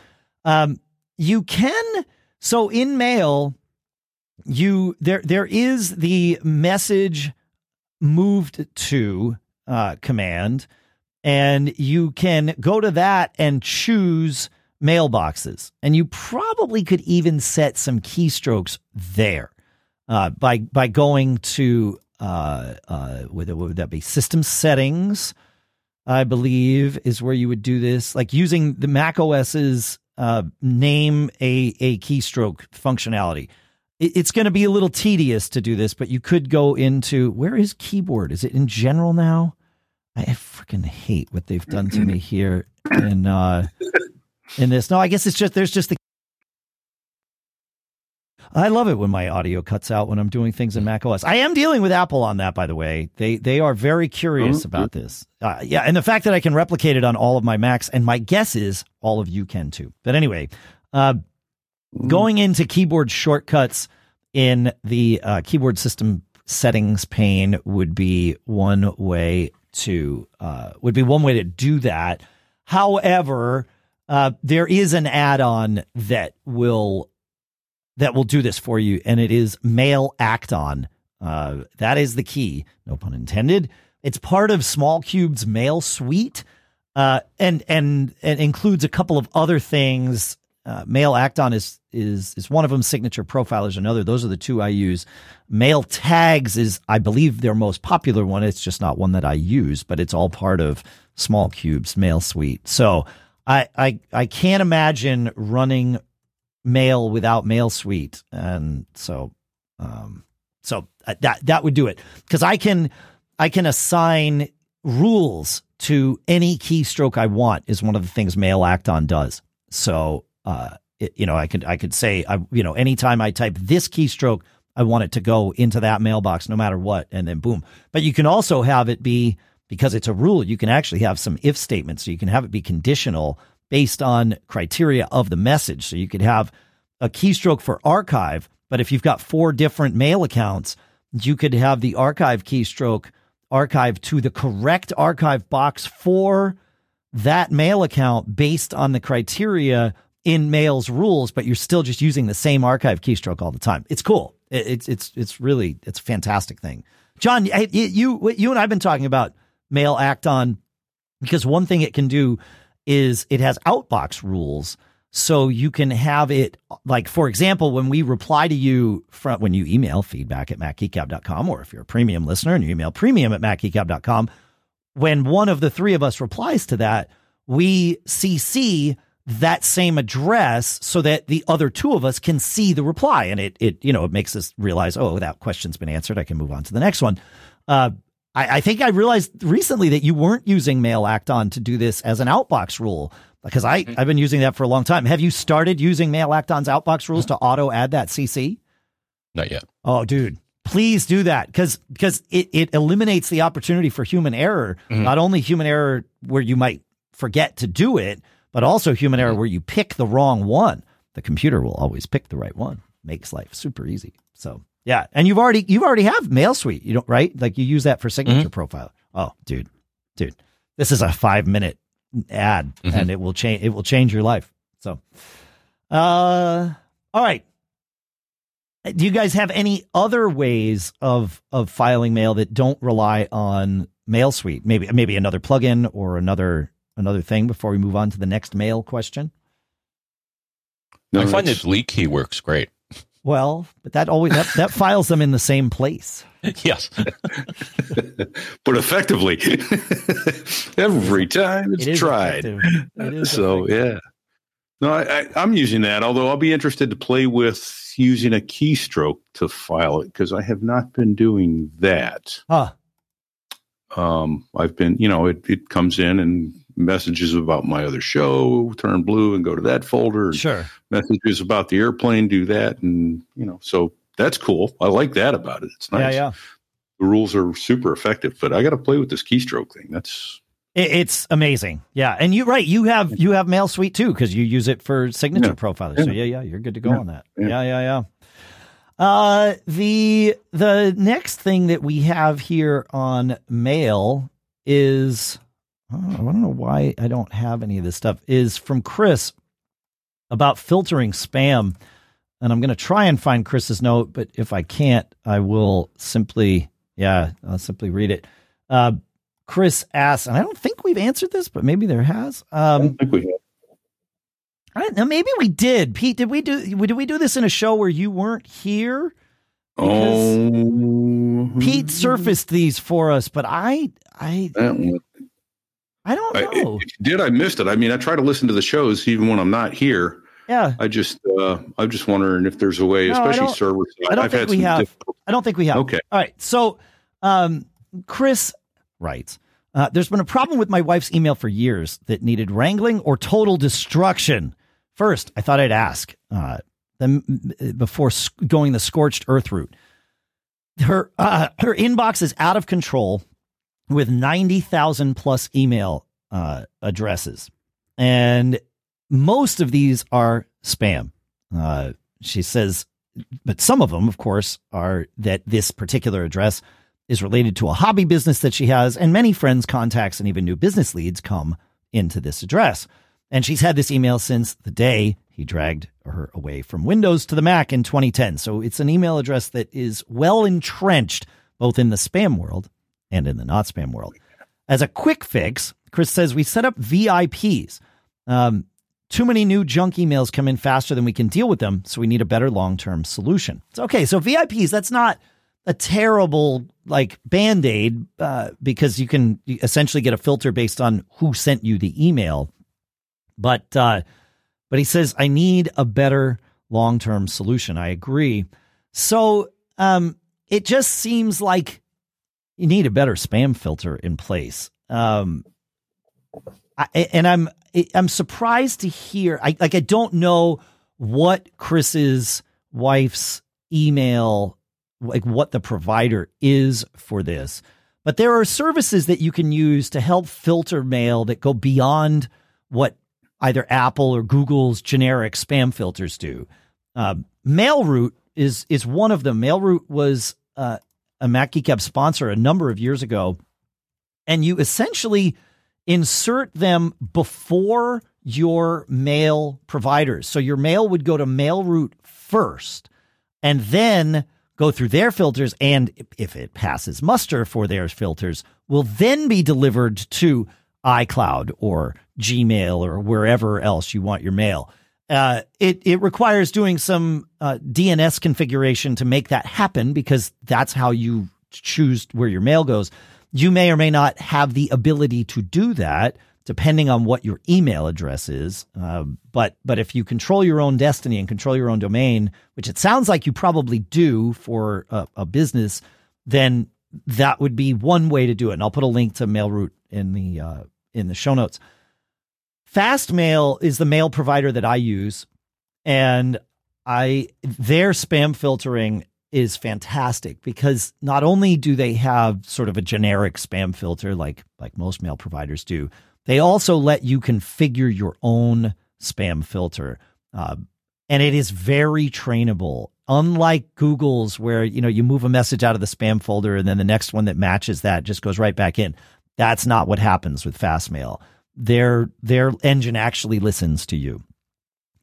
Um, you can so in mail, you there there is the message moved to uh, command and you can go to that and choose mailboxes. And you probably could even set some keystrokes there uh, by by going to uh, uh, would, would that be system settings? I believe is where you would do this, like using the Mac OS's uh, name a a keystroke functionality. It, it's going to be a little tedious to do this, but you could go into where is keyboard? Is it in general now? I freaking hate what they've done to me here in uh in this. No, I guess it's just there's just the I love it when my audio cuts out when I'm doing things in Mac OS. I am dealing with Apple on that, by the way. They they are very curious oh, about this. Uh, yeah, and the fact that I can replicate it on all of my Macs, and my guess is all of you can too. But anyway, uh, going into keyboard shortcuts in the uh, keyboard system settings pane would be one way to uh, would be one way to do that. However, uh, there is an add-on that will that will do this for you, and it is Mail Act-On. Uh, that is the key. No pun intended. It's part of SmallCubed's Mail Suite, uh, and and and includes a couple of other things uh, Mail Act-On is is is one of them. Signature Profile is another. Those are the two I use. MailTags is, I believe, their most popular one. It's just not one that I use, but it's all part of SmallCubed's Mail Suite. So I I I can't imagine running Mail without MailSuite, and so um so uh, that that would do it because I can I can assign rules to any keystroke I want is one of the things Mail Act-On does. So uh, it, you know, I could I could say, I you know, anytime I type this keystroke, I want it to go into that mailbox no matter what, and then boom. But you can also have it be because it's a rule. You can actually have some if statements, so you can have it be conditional based on criteria of the message. So you could have a keystroke for archive, but if you've got four different mail accounts, you could have the archive keystroke archive to the correct archive box for that mail account based on the criteria in Mail's rules, but you're still just using the same archive keystroke all the time. It's cool. It's it's it's really it's a fantastic thing. John, you you and I've been talking about Mail Act on because one thing it can do is it has outbox rules. So you can have it like, for example, when we reply to you from when you email feedback at macgeekgab.com, or if you're a premium listener and you email premium at macgeekgab.com, when one of the three of us replies to that, we CC that same address so that the other two of us can see the reply. And it, it, you know, it makes us realize, oh, that question's been answered. I can move on to the next one. Uh, I, I think I realized recently that you weren't using Mail Act on to do this as an outbox rule because I, mm-hmm. I've been using that for a long time. Have you started using Mail Act on's outbox rules to auto add that CC? Not yet. Oh, dude please do that because because it, it eliminates the opportunity for human error mm-hmm. not only human error where you might forget to do it but also human error mm-hmm. where you pick the wrong one the computer will always pick the right one makes life super easy so yeah and you've already you've already have MailSuite you don't right like you use that for signature mm-hmm. profile oh dude dude this is a five minute ad mm-hmm. and it will change it will change your life so uh all right do you guys have any other ways of of filing mail that don't rely on MailSuite? Maybe maybe another plugin or another another thing before we move on to the next mail question. No, I find that Delete Key works great. Well, but that always that, that files them in the same place. Yes, but effectively, every time it's tried. It so effective. yeah. No, I, am using that. Although I'll be interested to play with using a keystroke to file it because I have not been doing that. Huh. Um, I've been, you know, it, it comes in and messages about my other show turn blue and go to that folder. Sure. Messages about the airplane do that, and you know, so that's cool. I like that about it. It's nice. Yeah, yeah. The rules are super effective, but I got to play with this keystroke thing. That's it's amazing. Yeah. And you're right, you have you have MailSuite too because you use it for signature yeah. profiling. Yeah. So yeah, yeah, you're good to go yeah. on that. Yeah, yeah, yeah. Uh the the next thing that we have here on mail is I don't know why I don't have any of this stuff is from Chris about filtering spam. And I'm going to try and find Chris's note, but if I can't, I will simply yeah, I'll simply read it. Uh, Chris asks, and I don't think we've answered this, but maybe there has. Um, I don't think we have. I don't know. Maybe we did. Pete, did we do? Did we do this in a show where you weren't here? Because oh, Pete surfaced these for us, but I, I, I don't know. I, did I missed it? I mean, I try to listen to the shows even when I'm not here. Yeah. I just, uh, I'm just wondering if there's a way, no, especially server side. I don't I've think we have. I don't think we have. Okay. All right. So, um, Chris writes uh, There's been a problem with my wife's email for years that needed wrangling or total destruction. First, I thought I'd ask uh, them before going the scorched earth route. Her uh, her inbox is out of control with ninety thousand plus email uh, addresses, and most of these are spam. Uh, she says, but some of them, of course, are that this particular address is related to a hobby business that she has, and many friends, contacts, and even new business leads come into this address. And she's had this email since the day he dragged her away from Windows to the Mac in 2010. So it's an email address that is well entrenched both in the spam world and in the not spam world. As a quick fix, Chris says we set up VIPs. Um, too many new junk emails come in faster than we can deal with them, so we need a better long term solution. So, okay, so VIPs, that's not a terrible like band aid uh, because you can essentially get a filter based on who sent you the email. But uh, but he says I need a better long term solution. I agree. So um, it just seems like you need a better spam filter in place. Um, I, and I'm I'm surprised to hear. I like I don't know what Chris's wife's email like what the provider is for this. But there are services that you can use to help filter mail that go beyond what either Apple or Google's generic spam filters do. Uh, is is one of them. MailRoute was uh, a Mac Geek sponsor a number of years ago, and you essentially insert them before your mail providers. So your mail would go to Mailroute first and then go through their filters. And if it passes muster for their filters, will then be delivered to iCloud or Gmail or wherever else you want your mail. Uh, it it requires doing some uh, DNS configuration to make that happen because that's how you choose where your mail goes. You may or may not have the ability to do that depending on what your email address is. Uh, but but if you control your own destiny and control your own domain, which it sounds like you probably do for a, a business, then that would be one way to do it. And I'll put a link to Mailroute in the uh, in the show notes. Fastmail is the mail provider that I use, and I their spam filtering is fantastic because not only do they have sort of a generic spam filter like like most mail providers do, they also let you configure your own spam filter, uh, and it is very trainable. Unlike Google's, where you know you move a message out of the spam folder and then the next one that matches that just goes right back in. That's not what happens with Fastmail. Their their engine actually listens to you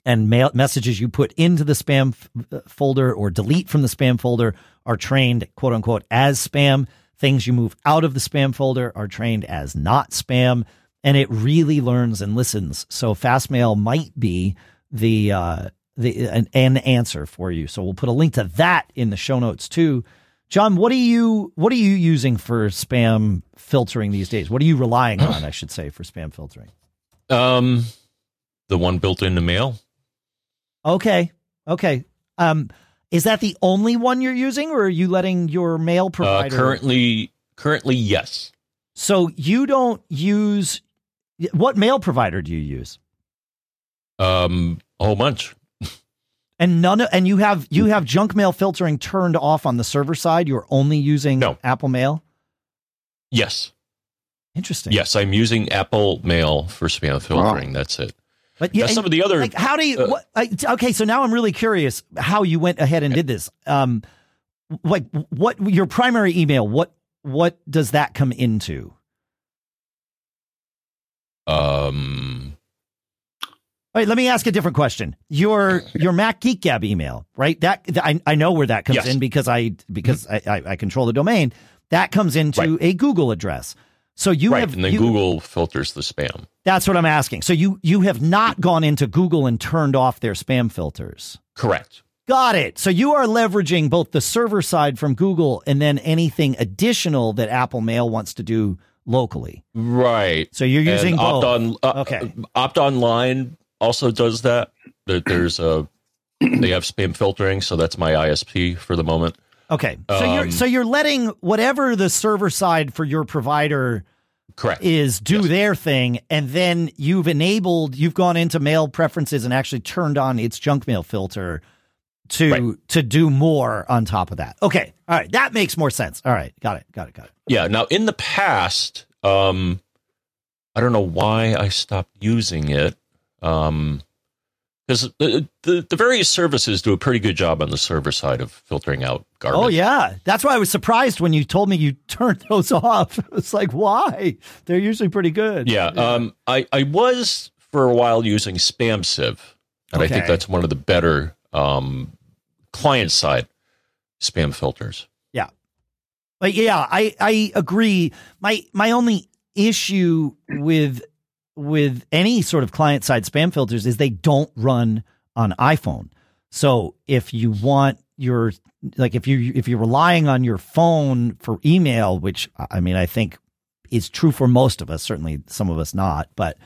and mail, messages you put into the spam f- uh, folder or delete from the spam folder are trained quote unquote as spam. Things you move out of the spam folder are trained as not spam, and it really learns and listens. So Fastmail might be the uh, the an, an answer for you. So we'll put a link to that in the show notes too. John, what are you what are you using for spam filtering these days? What are you relying on, I should say, for spam filtering? Um, the one built into mail. Okay. Okay. Um, is that the only one you're using, or are you letting your mail Uh, provider? currently, currently, yes. so you don't use what mail provider do you use? Um, a whole bunch. And none of, and you have you have junk mail filtering turned off on the server side. You're only using No. Apple Mail. Yes, Interesting. yes. I'm using Apple Mail for spam filtering. That's it. but yeah, Now, some of the other like how do you? uh, what, I, okay, so now I'm really curious how you went ahead and did this. Um, like what your primary email? What what does that come into? um, All right, let me ask a different question. Your your Mac Geek Gab email, right? That I, I know where that comes Yes. Mm-hmm. in because I because I, I, I control the domain. That comes into Right. a Google address. So you right, have and then you- Google filters the spam. That's what I'm asking. So you you have not gone into Google and turned off their spam filters. Correct. Got it. So you are leveraging both the server side from Google and then anything additional that Apple Mail wants to do locally. Right. So you're using and both. Opt on. Uh, Okay. Opt Online also does that. There- There's a. They have spam filtering, so that's my ISP for the moment. Okay. So you're Um, so you're letting whatever the server side for your provider Correct. is do Yes. their thing and then you've enabled you've gone into mail preferences and actually turned on its junk mail filter to Right. to do more on top of that. Okay. All right. That makes more sense. All right. Got it. Got it. Got it. Yeah. Now, in the past, um, I don't know why I stopped using it. Um, because the, the the various services do a pretty good job on the server side of filtering out garbage. Oh yeah. That's why I was surprised when you told me you turned those off. It's like why? They're usually pretty good. Yeah. Um, I I was for a while using SpamSieve, and I think that's one of the better um client side spam filters. Yeah, but yeah, I I agree. My my only issue with with any sort of client side spam filters is they don't run on iPhone. So if you want your like if you if you're relying on your phone for email, which I mean I think is true for most of us, certainly some of us not, but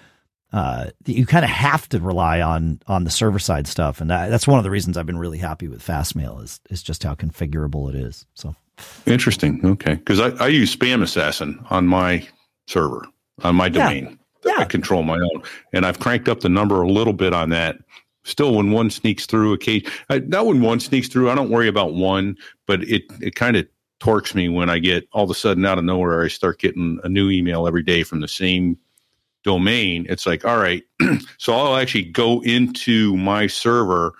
uh, you kind of have to rely on on the server side stuff, and that, that's one of the reasons I've been really happy with Fastmail is is just how configurable it is. So Interesting. Okay. Because I, I use SpamAssassin on my server, on my Yeah. Yeah. I control my own. And I've cranked up the number a little bit on that. Still, when one sneaks through, occasion, I, not when one sneaks through, I don't worry about one, but it, it kind of torques me when I get all of a sudden out of nowhere, I start getting a new email every day from the same domain. It's like, all right. so I'll actually go into my server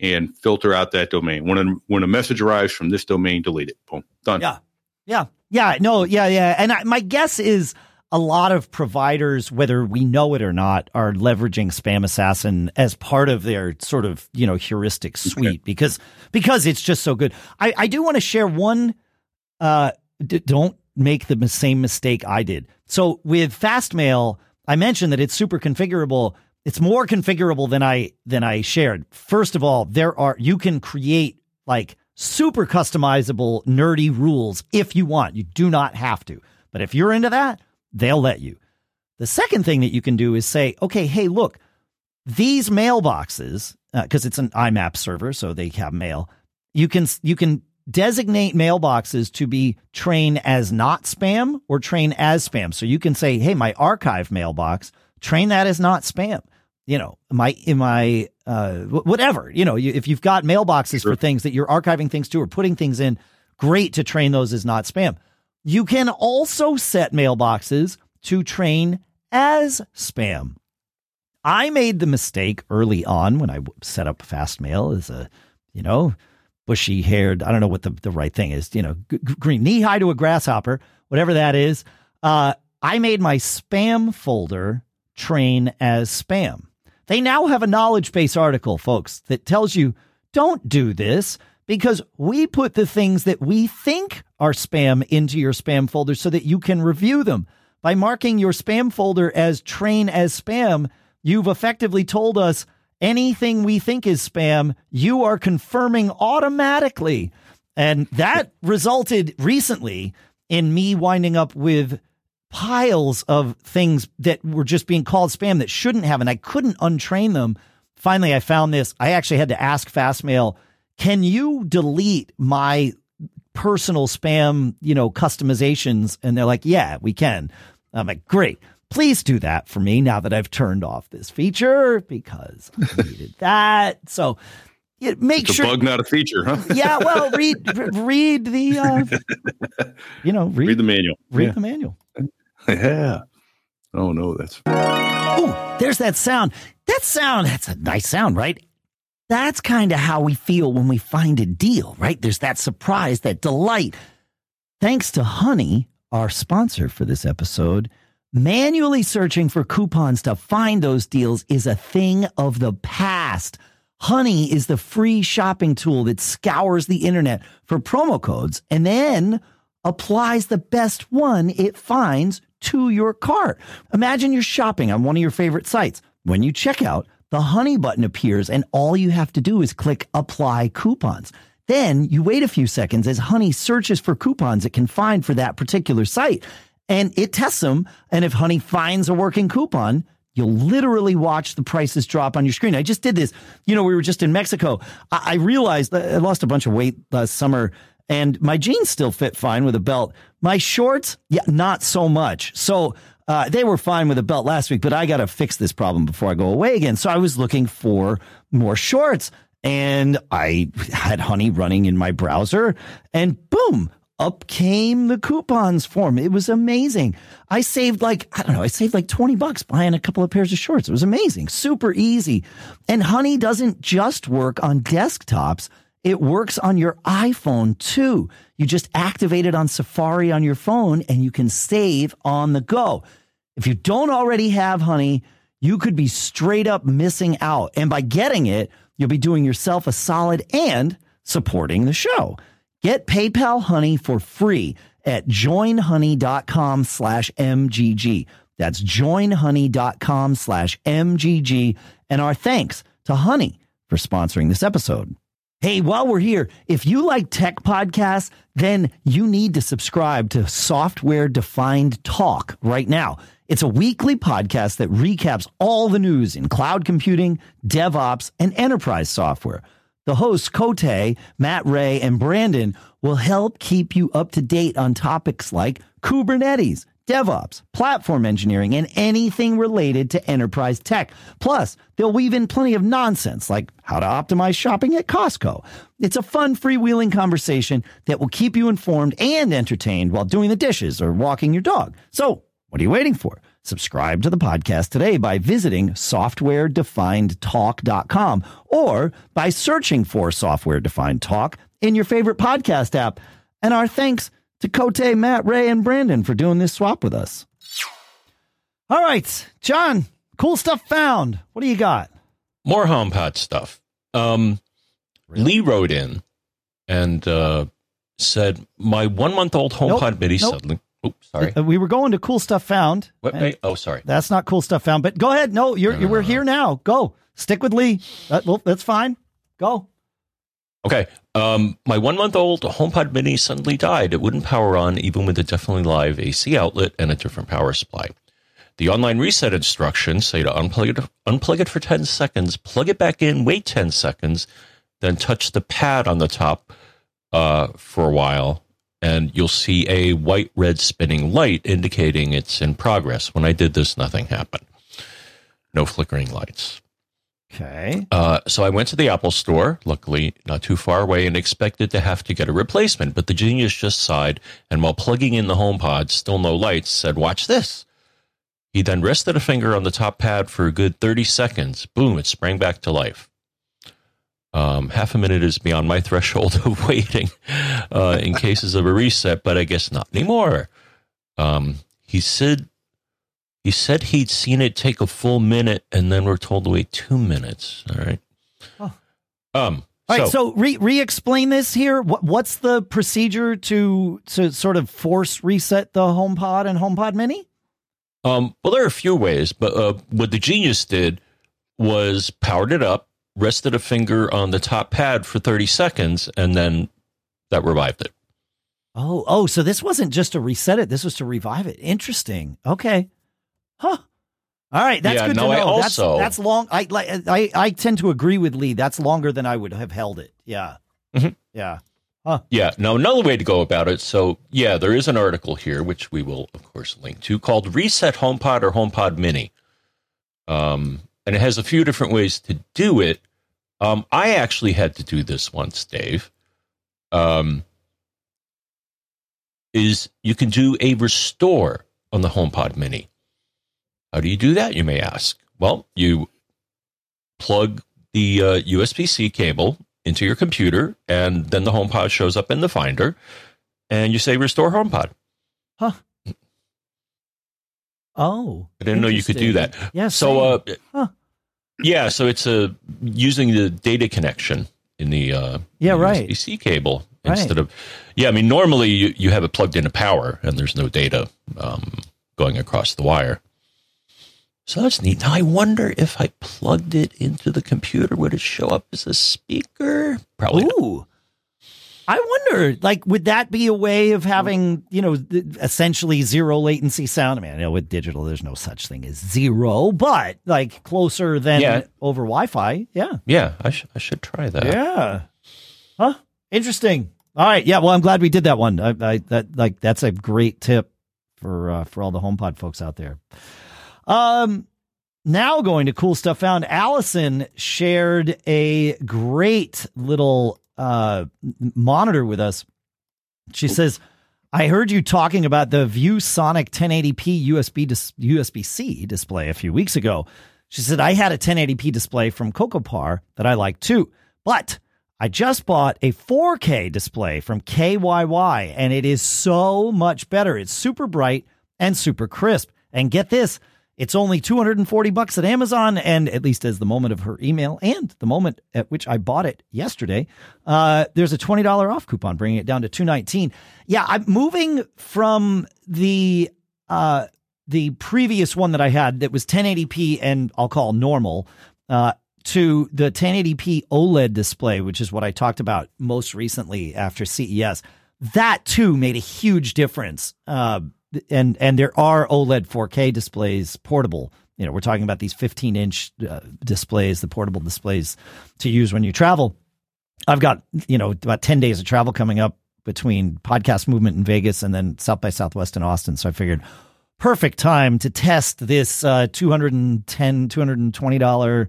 and filter out that domain. When a, when a message arrives from this domain, delete it. Boom. Done. Yeah. Yeah. Yeah. No. Yeah. Yeah. And I, my guess is a lot of providers, whether we know it or not, are leveraging SpamAssassin as part of their sort of you know heuristic suite okay. because because it's just so good. I, I do want to share one. Uh, d- don't make the same mistake I did. So with Fastmail, I mentioned that it's super configurable. It's more configurable than I than I shared. First of all, there are you can create like super customizable nerdy rules if you want. You do not have to. But if you're into that, they'll let you. The second thing that you can do is say, okay, hey, look, these mailboxes, because uh, it's an IMAP server, so they have mail. You can you can designate mailboxes to be train as not spam or train as spam. So you can say, hey, my archive mailbox, train that as not spam. You know, my in my uh, whatever. You know, you, if you've got mailboxes sure. for things that you're archiving things to or putting things in, great to train those as not spam. You can also set mailboxes to train as spam. I made the mistake early on when I set up Fastmail as a, you know, bushy haired, I don't know what the, the right thing is, you know, g- green, knee high to a grasshopper, whatever that is. Uh, I made my spam folder train as spam. They now have a knowledge base article, folks, that tells you don't do this because we put the things that we think are spam into your spam folder so that you can review them. By marking your spam folder as train as spam, you've effectively told us anything we think is spam, you are confirming automatically. And that resulted recently in me winding up with piles of things that were just being called spam that shouldn't have, and I couldn't untrain them. Finally, I found this. I actually had to ask Fastmail can you delete my personal spam, you know, customizations? And they're like, yeah, we can. I'm like, great. Please do that for me now that I've turned off this feature because I needed that. So it, make it's sure bug, not a feature, huh? yeah. Well, read read the uh, you know read, read the manual. Read yeah. the manual. Yeah. Oh no, that's. Oh, there's that sound. That sound. That's a nice sound, right? That's kind of how we feel when we find a deal, right? There's that surprise, that delight. Thanks to Honey, our sponsor for this episode, manually searching for coupons to find those deals is a thing of the past. Honey is the free shopping tool that scours the internet for promo codes and then applies the best one it finds to your cart. Imagine you're shopping on one of your favorite sites. When you check out, the Honey button appears, and all you have to do is click Apply Coupons. Then you wait a few seconds as Honey searches for coupons it can find for that particular site, and it tests them. And if Honey finds a working coupon, You'll literally watch the prices drop on your screen. I just did this. You know, we were just in Mexico. I, I realized uh, I lost a bunch of weight last summer and my jeans still fit fine with a belt. My shorts, yeah, not so much. So uh, they were fine with a belt last week, but I got to fix this problem before I go away again. So I was looking for more shorts and I had honey running in my browser and boom, up came the coupons form. It was amazing. I saved like, I don't know, I saved like 20 bucks buying a couple of pairs of shorts. It was amazing, super easy. And honey doesn't just work on desktops. It works on your iPhone too. You just activate it on Safari on your phone and you can save on the go. If you don't already have Honey, you could be straight up missing out. And by getting it, you'll be doing yourself a solid and supporting the show. Get PayPal Honey for free at joinhoney.com slash MGG. That's joinhoney.com slash MGG. And our thanks to Honey for sponsoring this episode. Hey, while we're here, if you like tech podcasts, then you need to subscribe to Software Defined Talk right now. It's a weekly podcast that recaps all the news in cloud computing, DevOps, and enterprise software. The hosts, Cote, Matt Ray, and Brandon, will help keep you up to date on topics like Kubernetes, DevOps, platform engineering, and anything related to enterprise tech. Plus, they'll weave in plenty of nonsense like how to optimize shopping at Costco. It's a fun, freewheeling conversation that will keep you informed and entertained while doing the dishes or walking your dog. So, what are you waiting for? Subscribe to the podcast today by visiting softwaredefinedtalk.com or by searching for Software Defined Talk in your favorite podcast app. And our thanks to Cote, Matt, Ray, and Brandon for doing this swap with us. All right, John, cool stuff found. What do you got? More HomePod stuff. Um, Lee wrote in and uh, said, My one month old HomePod Nope, Mini nope. suddenly. Oops, sorry. Uh, we were going to cool stuff found. What, wait, oh, sorry. That's not cool stuff found. But go ahead. No, you're No, no, we're no, here now. Go. Stick with Lee. That, well, that's fine. Go. Okay. Um, my one month old HomePod Mini suddenly died. It wouldn't power on even with a definitely live AC outlet and a different power supply. The online reset instructions say to unplug it, unplug it for 10 seconds, plug it back in, wait 10 seconds, then touch the pad on the top uh, for a while, and you'll see a white red spinning light indicating it's in progress. When I did this, nothing happened. No flickering lights. Okay. Uh, so I went to the Apple store, luckily not too far away, and expected to have to get a replacement. But the genius just sighed, and while plugging in the HomePod, still no lights, said, Watch this. He then rested a finger on the top pad for a good 30 seconds. Boom, it sprang back to life. Um, half a minute is beyond my threshold of waiting uh, in cases of a reset, but I guess not anymore. Um, he said he said he'd seen it take a full minute, and then we're told to wait two minutes. All right. Huh. Um. All right. so, So re re explain this here. What what's the procedure to to sort of force reset the HomePod and HomePod Mini? um, well, there are a few ways, but uh, what the genius did was powered it up, rested a finger on the top pad for 30 seconds, and then that revived it. Oh, oh, so this wasn't just to reset it. This was to revive it. Interesting. Okay. Huh. All right, that's Yeah, good no, to I know. also- that's that's long. I like I I tend to agree with Lee. That's longer than I would have held it. Yeah. Mhm. Yeah. Yeah. Now, another way to go about it. So, yeah, there is an article here, which we will, of course, link to, called Reset HomePod or HomePod Mini. Um, and it has a few different ways to do it. Um, I actually had to do this once, Dave. Um, is you can do a restore on the HomePod Mini. How do you do that, you may ask? Well, you plug the uh, USB C cable into your computer, and then the HomePod shows up in the Finder, and you say restore HomePod. Huh. Oh. I didn't know you could do that. Yeah. So, uh, Huh. yeah, so it's a using the data connection in the uh, Yeah, right. USB-C cable Right. instead of yeah. I mean, normally you, you have it plugged into power, and there's no data um, going across the wire. So that's neat. Now I wonder if I plugged it into the computer, would it show up as a speaker? Probably. not. Ooh. I wonder, like, would that be a way of having, you know, essentially zero latency sound? I mean, I know with digital, there's no such thing as zero, but like closer than Yeah. over Wi Fi. Yeah. Yeah, I, sh- I should try that. Yeah. Huh. Interesting. All right. Yeah. Well, I'm glad we did that one. I, I that like that's a great tip for uh, for all the HomePod folks out there. Um. Now going to cool stuff found. Allison shared a great little uh monitor with us. She says, "I heard you talking about the ViewSonic 1080p USB dis- USB C display a few weeks ago." She said, "I had a 1080p display from CocoPar that I like too, but." I just bought a 4K display from KYY and it is so much better. It's super bright and super crisp. And get this, it's only 240 bucks at Amazon and at least as the moment of her email and the moment at which I bought it yesterday, uh, there's a $20 off coupon bringing it down to 219. Yeah, I'm moving from the uh the previous one that I had that was 1080p and I'll call normal uh to the 1080p OLED display, which is what I talked about most recently after CES. That too made a huge difference. Uh, and and there are OLED 4K displays portable. You know, we're talking about these 15 inch uh, displays, the portable displays to use when you travel. I've got you know about 10 days of travel coming up between podcast movement in Vegas and then South by Southwest in Austin. So I figured perfect time to test this uh, 210 $220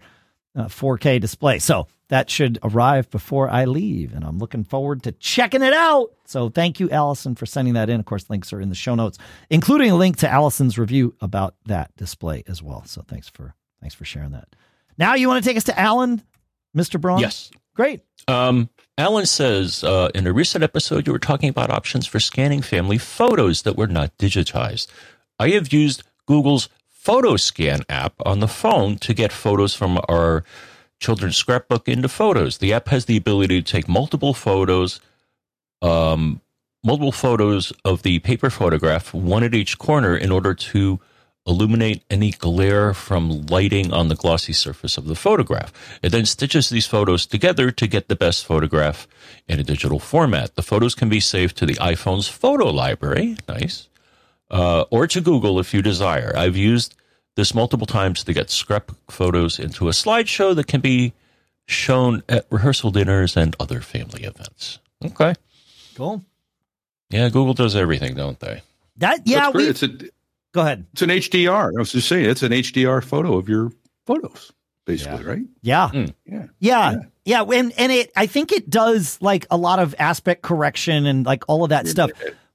uh, 4K display. So that should arrive before I leave, and I'm looking forward to checking it out. So thank you, Allison, for sending that in. Of course, links are in the show notes, including a link to Allison's review about that display as well. So thanks for thanks for sharing that. Now you want to take us to Alan, Mr. Braun? Yes. Great. Um, Alan says uh, in a recent episode, you were talking about options for scanning family photos that were not digitized. I have used Google's photo scan app on the phone to get photos from our children's scrapbook into photos. The app has the ability to take multiple photos, um, multiple photos of the paper photograph, one at each corner, in order to illuminate any glare from lighting on the glossy surface of the photograph. It then stitches these photos together to get the best photograph in a digital format. The photos can be saved to the iPhone's photo library, nice, uh, or to Google if you desire. I've used this multiple times to get scrap photos into a slideshow that can be shown at rehearsal dinners and other family events. Okay. Cool. Yeah, Google does everything, don't they? That yeah, That's great. we It's a go ahead. it's an HDR. I was just saying it's an HDR photo of your photos, basically, right? Yeah. Mm. Yeah. Yeah. Yeah. And and it I think it does like a lot of aspect correction and like all of that stuff.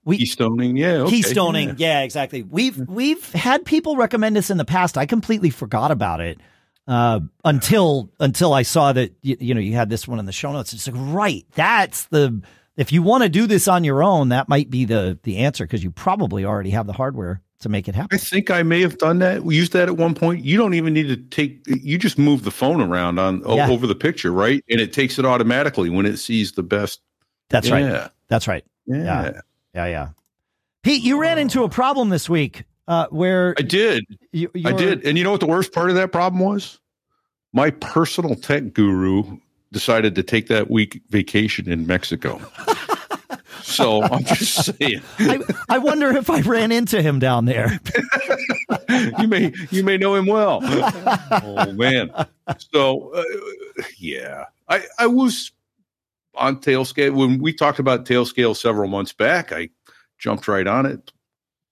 We Keystoning, yeah. okay, keystoning. yeah. Yeah. exactly. We've we've had people recommend this in the past. I completely forgot about it. Uh, until until I saw that you, you know you had this one in the show notes. It's like right, that's the if you want to do this on your own, that might be the the answer because you probably already have the hardware to make it happen. I think I may have done that. We used that at one point. You don't even need to take. You just move the phone around on Yeah. over the picture, right? And it takes it automatically when it sees the best. That's right. yeah. That's right. Yeah, Yeah. Yeah, yeah. Pete, you ran into a problem this week uh, where I did. you, I did. And you know what the worst part of that problem was? My personal tech guru decided to take that week vacation in Mexico. so I'm just saying, I, I wonder if I ran into him down there. you may you may know him well. oh man. So uh, yeah, I I was on Tailscale. when we talked about Tailscale several months back. I jumped right on it,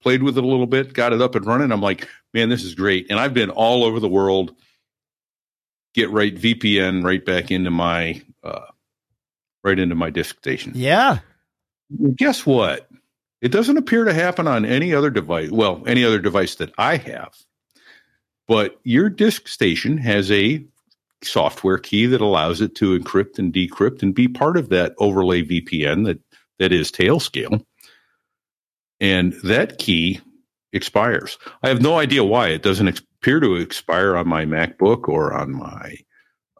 played with it a little bit, got it up and running. I'm like, man, this is great. And I've been all over the world. Get right VPN right back into my uh, right into my disk station. Yeah. Guess what? It doesn't appear to happen on any other device. Well, any other device that I have. But your disk station has a software key that allows it to encrypt and decrypt and be part of that overlay VPN that that is Tailscale. And that key expires. I have no idea why it doesn't appear to expire on my MacBook or on my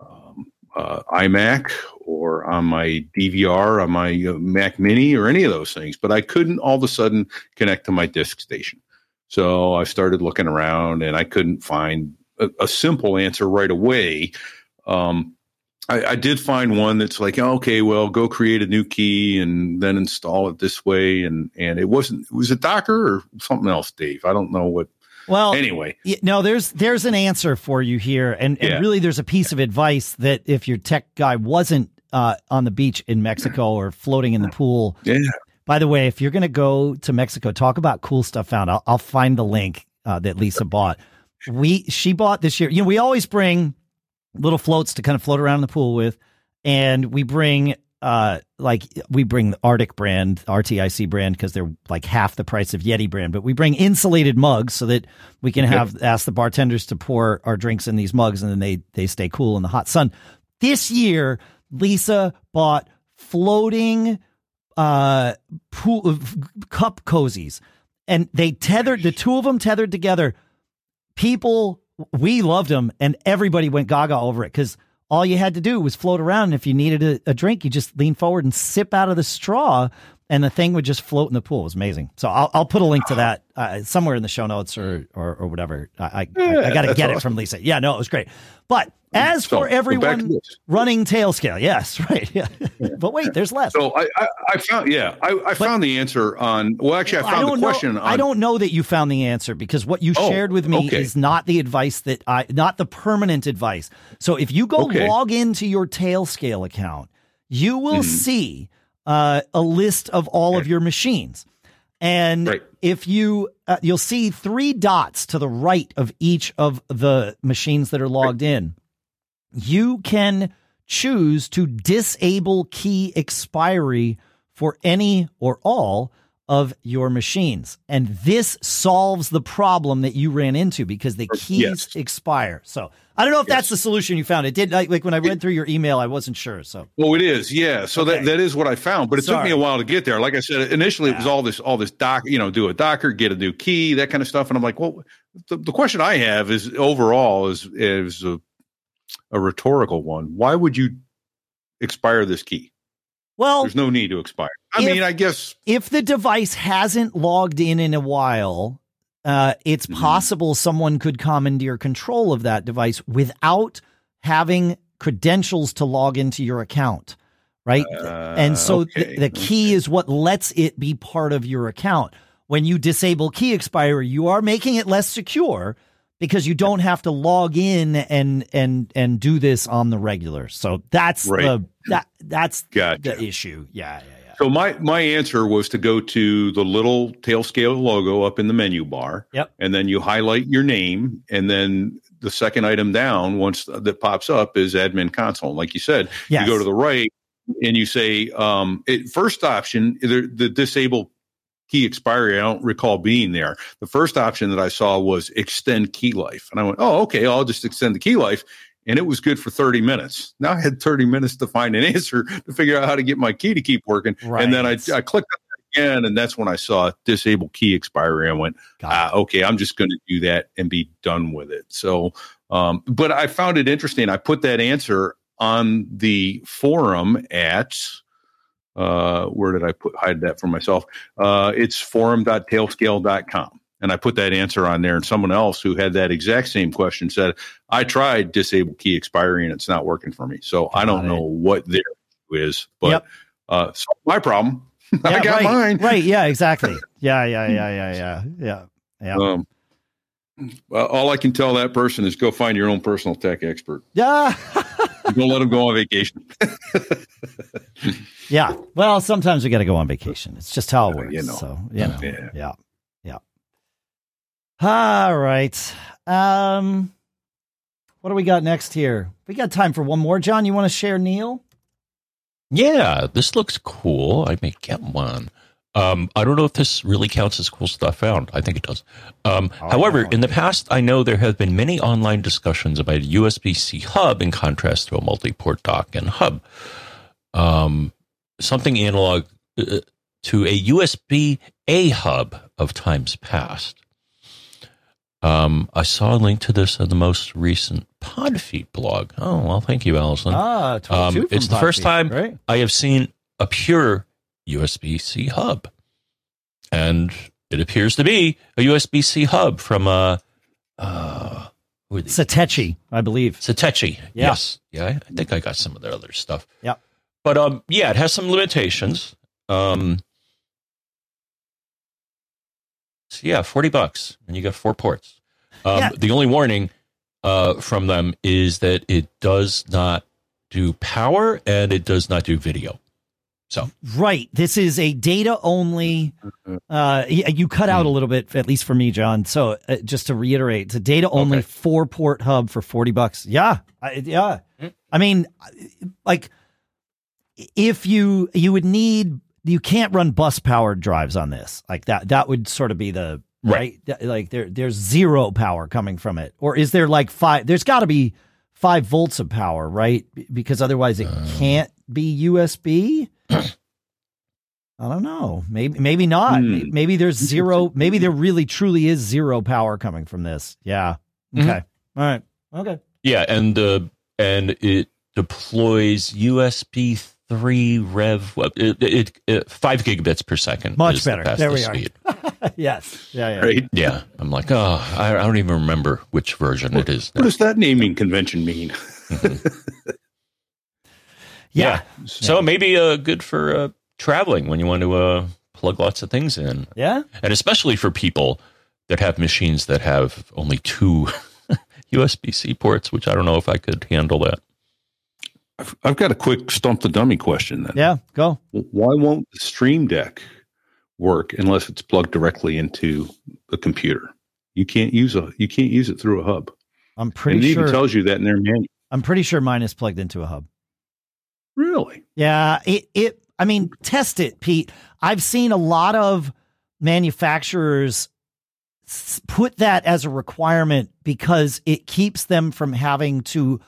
um, uh, iMac or on my DVR, on my uh, Mac Mini, or any of those things. But I couldn't all of a sudden connect to my disk station. So I started looking around and I couldn't find a, a simple answer right away. Um, I, I did find one that's like, okay, well, go create a new key and then install it this way. And, and it wasn't, it was it Docker or something else, Dave? I don't know what. Well, Anyway, y- no, there's there's an answer for you here, and, and Yeah. really there's a piece of advice that if your tech guy wasn't uh, on the beach in Mexico or floating in the pool. yeah, By the way, if you're going to go to Mexico, talk about cool stuff found. I'll, I'll find the link uh, that Lisa bought. We she bought this year. You know, we always bring little floats to kind of float around in the pool with, and we bring uh like we bring the Arctic brand, RTIC brand, because they're like half the price of Yeti brand. But we bring insulated mugs so that we can have ask the bartenders to pour our drinks in these mugs, and then they they stay cool in the hot sun. This year, Lisa bought floating uh pool cup cozies and they tethered the two of them tethered together people we loved them and everybody went gaga over it because all you had to do was float around and if you needed a, a drink you just lean forward and sip out of the straw and the thing would just float in the pool. It was amazing. So i'll, I'll put a link to that uh, somewhere in the show notes or or, or whatever. I i, I, I gotta get it from lisa. Yeah no it was great but as So, for so back to everyone running Tailscale yes right yeah. but wait there's less So I, I, I found, yeah, I, I found the answer on. Well, actually, I found the question know. on. I don't know that you found the answer because what you Oh, shared with me okay. is not the advice that I, not the permanent advice. So if you go Okay. log into your Tailscale account, you will Mhm. see uh, a list of all of your machines, and Right. if you uh, you'll see three dots to the right of each of the machines that are logged in. You can choose to disable key expiry for any or all of your machines. And this solves the problem that you ran into because the keys Yes. expire. So I don't know if that's the solution you found. It did like, like when I read through your email, I wasn't sure. So Well, it is, yeah. So Okay. that that is what I found, but it took me a while to get there. Like I said, initially it was all this all this doc, you know, do a docker, get a new key, that kind of stuff, and I'm like, well, the, the question I have is overall is is a, a rhetorical one. Why would you expire this key? Well, There's no need to expire. I If- mean, I guess if the device hasn't logged in in a while, uh, it's Mhm. possible someone could commandeer control of that device without having credentials to log into your account, right? uh, and so okay, the, the key okay. is what lets it be part of your account. When you disable key expiry, you are making it less secure because you don't have to log in and and and do this on the regular. So that's Right. the that that's Gotcha. the issue. Yeah, yeah, yeah. So my my answer was to go to the little Tailscale logo up in the menu bar. Yep. And then you highlight your name, and then the second item down, once that pops up, is admin console. Like you said, Yes. you go to the right and you say um, it, first option the, the disable key expiry. I don't recall being there. The first option that I saw was extend key life, and I went, oh, okay, I'll just extend the key life. And it was good for 30 minutes. Now I had 30 minutes to find an answer to figure out how to get my key to keep working. Right. And then I, I clicked again, and that's when I saw disable key expiry. I went, ah, okay, I'm just going to do that and be done with it. So, um, but I found it interesting. I put that answer on the forum at, uh, where did I put hide that for myself? Uh, it's forum.tailscale.com. And I put that answer on there, and someone else who had that exact same question said, I tried disable key expiry and it's not working for me. So I don't it. know what their issue is, but Yep. uh, so my problem. I got right, mine. Right. Yeah, exactly. Yeah, yeah, yeah, yeah, yeah. Yeah. Yeah. Um, well, all I can tell that person is go find your own personal tech expert. Yeah. Don't let them go on vacation. yeah. Well, sometimes we got to go on vacation. It's just how it Uh, works. you know. So, you know. Yeah. Yeah. Yeah. All right. Um what do we got next here? We got time for one more. John, you want to share Neil? Yeah, this looks cool. I may get one. Um, I don't know if this really counts as cool stuff found. I think it does. Um, Oh, however, in the past, I know there have been many online discussions about a USB C hub in contrast to a multi port dock and hub. Um, something analog uh, to a USB A hub of times past. Um, I saw a link to this in the most recent Podfeet blog. Oh, well, thank you, Allison. Ah, Um, 22 from it's the first time right? I have seen a pure USB C hub. And it appears to be a USB C hub from a. uh, are? Satechi, I believe. Satechi. Yeah. Yes. Yeah, I I think I got some of their other stuff. Yeah. But um, yeah, it has some limitations. Um, so yeah, 40 bucks and you got four ports. Um, Yeah. The only warning uh, from them is that it does not do power and it does not do video. So Right. This is a data only. Uh, you cut out a Hmm. little bit, at least for me, John. So uh, just to reiterate, it's a data only Okay. four port hub for 40 bucks. Yeah. I, yeah. Hmm. I mean, like if you, you would need, you can't run bus powered drives on this like that. That would sort of be the, right. Right. Like there, there's zero power coming from it. Or is there like five, there's gotta be five volts of power, right? Because otherwise it Uh. can't be USB. I don't know. Maybe maybe not. Hmm. Maybe, there's zero. Maybe there really truly is zero power coming from this. Yeah. Okay. Mhm. All right. Okay. yeah, and uh, and it deploys USB three rev uh, it, it, it five gigabits per second. Much is the better. fastest There we are. speed. yes. Yeah. Yeah. Right? Yeah, I'm like, oh, I, I don't even remember which version it is. What does that naming convention mean? Yeah. So maybe uh, good for uh, traveling when you want to uh, plug lots of things in, Yeah. and especially for people that have machines that have only two USB C ports, which I don't know if I could handle that. I've, I've got a quick stump the dummy question then. Yeah. Go. Why won't the Stream Deck work unless it's plugged directly into the computer? You can't use a you can't use it through a hub. I'm And pretty it even sure. tells you that in their manual. I'm pretty sure mine is plugged into a hub. Really? Yeah, it it I mean, test it, Pete. I've seen a lot of manufacturers put that as a requirement because it keeps them from having to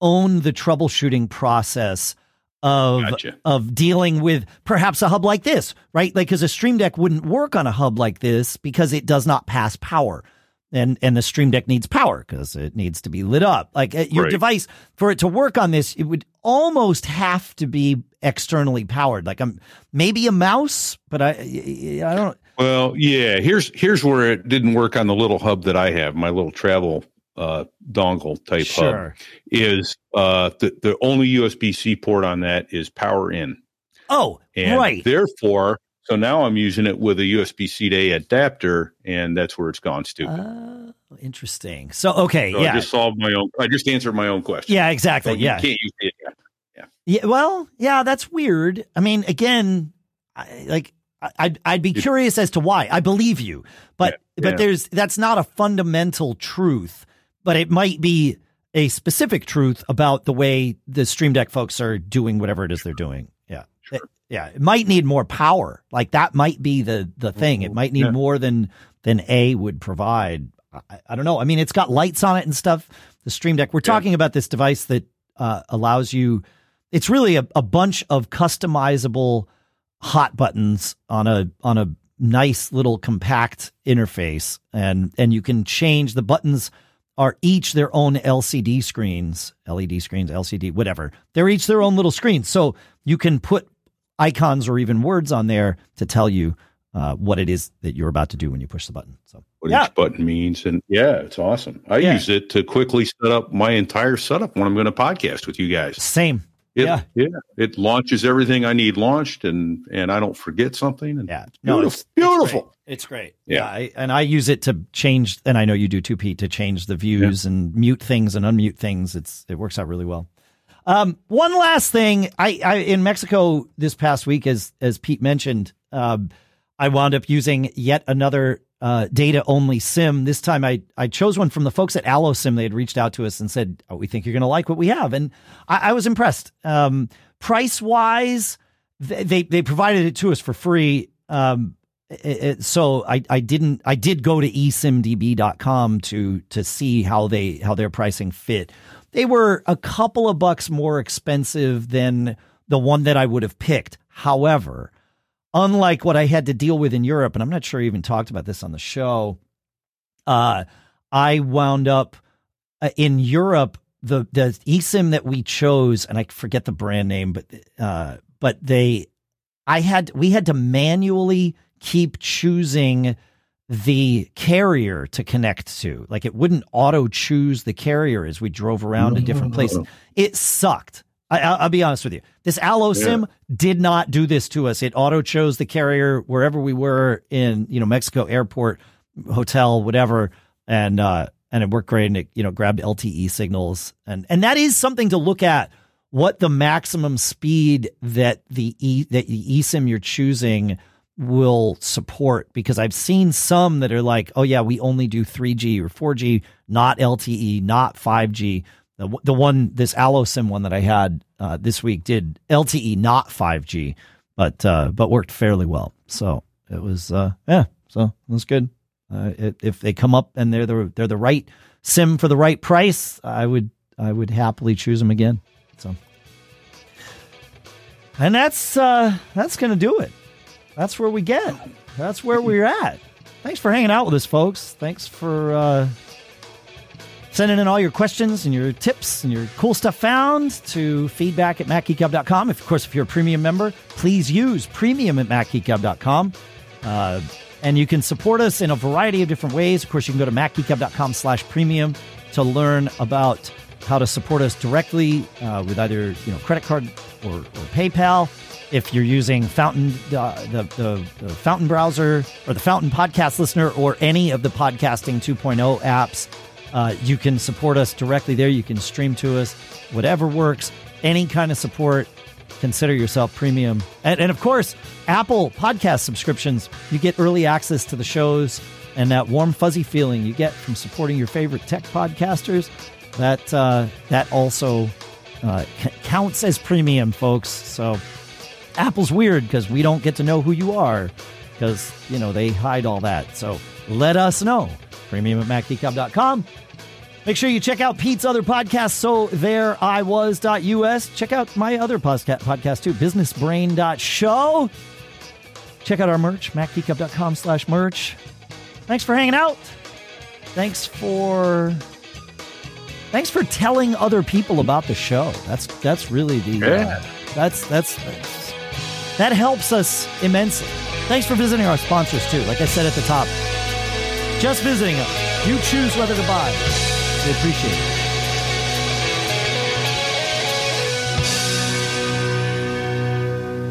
own the troubleshooting process of gotcha. of dealing with perhaps a hub like this, right? Like because a Stream Deck wouldn't work on a hub like this because it does not pass power. And and the Stream Deck needs power because it needs to be lit up. Like uh, your right. device for it to work on this, it would almost have to be externally powered. Like I'm um, maybe a mouse, but I I don't. Well, yeah. Here's here's where it didn't work on the little hub that I have, my little travel uh, dongle type sure. hub. Is uh, the the only USB C port on that is power in. Oh, and right. Therefore, so now I'm using it with a USB C to A adapter, and that's where it's gone stupid. Uh, interesting. So okay, so yeah. I just solved my own. I just answered my own question. Yeah, exactly. So yeah, can't use it. Yeah. yeah. Yeah. Well, yeah, that's weird. I mean, again, I, like I'd I'd be curious as to why. I believe you, but yeah, but there's that's not a fundamental truth, but it might be a specific truth about the way the Stream Deck folks are doing whatever it is they're doing. Yeah, sure. it, yeah, it might need more power. Like that might be the the thing. It might need yeah. more than than A would provide. I, I, don't know. I mean, it's got lights on it and stuff. The Stream Deck. We're talking about this device that uh, allows you. It's really a, a bunch of customizable hot buttons on a on a nice little compact interface and and you can change the buttons are each their own LCD screens, LED screens, LCD, whatever. They're each their own little screens. So you can put icons or even words on there to tell you uh, what it is that you're about to do when you push the button. So what yeah. each button means, and yeah, it's awesome. I yeah. use it to quickly set up my entire setup when I'm going to podcast with you guys. Same, it, yeah, yeah. It launches everything I need launched, and and I don't forget something. And yeah, no, beautiful, it's, beautiful. It's great. Yeah, yeah I, and I use it to change, and I know you do too, Pete, to change the views yeah. and mute things and unmute things. It's it works out really well. Um, one last thing, I, I in Mexico this past week, as as Pete mentioned, um, I wound up using yet another uh, data only sim. This time I, I chose one from the folks at AlloSim. They had reached out to us and said, oh, we think you're going to like what we have. And I, I was impressed. Um, price wise, they, they provided it to us for free. Um, it, it, so I, I didn't, I did go to esimdb.com to, to see how they, how their pricing fit. They were a couple of bucks more expensive than the one that I would have picked. However, unlike what I had to deal with in Europe, and I'm not sure I even talked about this on the show. Uh, I wound up uh, in Europe. The the eSIM that we chose, and I forget the brand name, but uh, but they, I had we had to manually keep choosing the carrier to connect to. Like it wouldn't auto choose the carrier as we drove around no, to different places. It sucked. I, will be honest with you. This AlloSim yeah. did not do this to us. It auto chose the carrier wherever we were in, you know, Mexico airport, hotel, whatever, and uh, and it worked great. And it, you know, grabbed LTE signals, and and that is something to look at. What the maximum speed that the e that the eSIM you're choosing will support? Because I've seen some that are like, oh yeah, we only do 3G or 4G, not LTE, not 5G the, the one, this AlloSim one that I had uh, this week did LTE, not 5G, but uh, but worked fairly well. So it was, uh, yeah, so was good. Uh, it, if they come up and they're the they're the right sim for the right price, I would I would happily choose them again. So, and that's uh, that's gonna do it. That's where we get. That's where we're at. Thanks for hanging out with us, folks. Thanks for uh, Sending in all your questions and your tips and your cool stuff found to feedback at macgeekgab.com. If, of course, if you're a premium member, please use premium at macgeekgab.com. Uh, and you can support us in a variety of different ways. Of course, you can go to macgeekgab.com slash premium to learn about how to support us directly uh, with either you know credit card or, or PayPal. If you're using Fountain, uh, the, the, the Fountain browser or the Fountain podcast listener or any of the podcasting 2.0 apps, uh, you can support us directly there. You can stream to us, whatever works. Any kind of support, consider yourself premium. And, and of course, Apple podcast subscriptions, you get early access to the shows and that warm, fuzzy feeling you get from supporting your favorite tech podcasters. That, uh, that also uh, c- counts as premium, folks. So Apple's weird because we don't get to know who you are because, you know, they hide all that. So let us know. Premium at MacGeekGab.com. Make sure you check out Pete's other podcast, So There I Was.us. Check out my other podcast, podcast too, BusinessBrain.show. Check out our merch, MacGeekGab.com slash merch. Thanks for hanging out. Thanks for thanks for telling other people about the show. That's that's really the uh, Yeah. that's that's that helps us immensely. Thanks for visiting our sponsors too. Like I said at the top, just visiting us. You choose whether to buy. We appreciate it.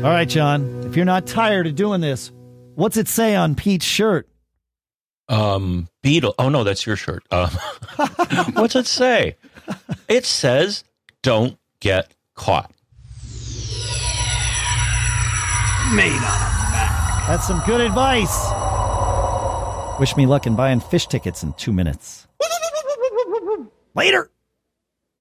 All right, John. If you're not tired of doing this, what's it say on Pete's shirt? Um, Beetle. Oh no, that's your shirt. Um, what's it say? It says, "Don't get caught." That's some good advice. Wish me luck in buying Phish tickets in two minutes. Later.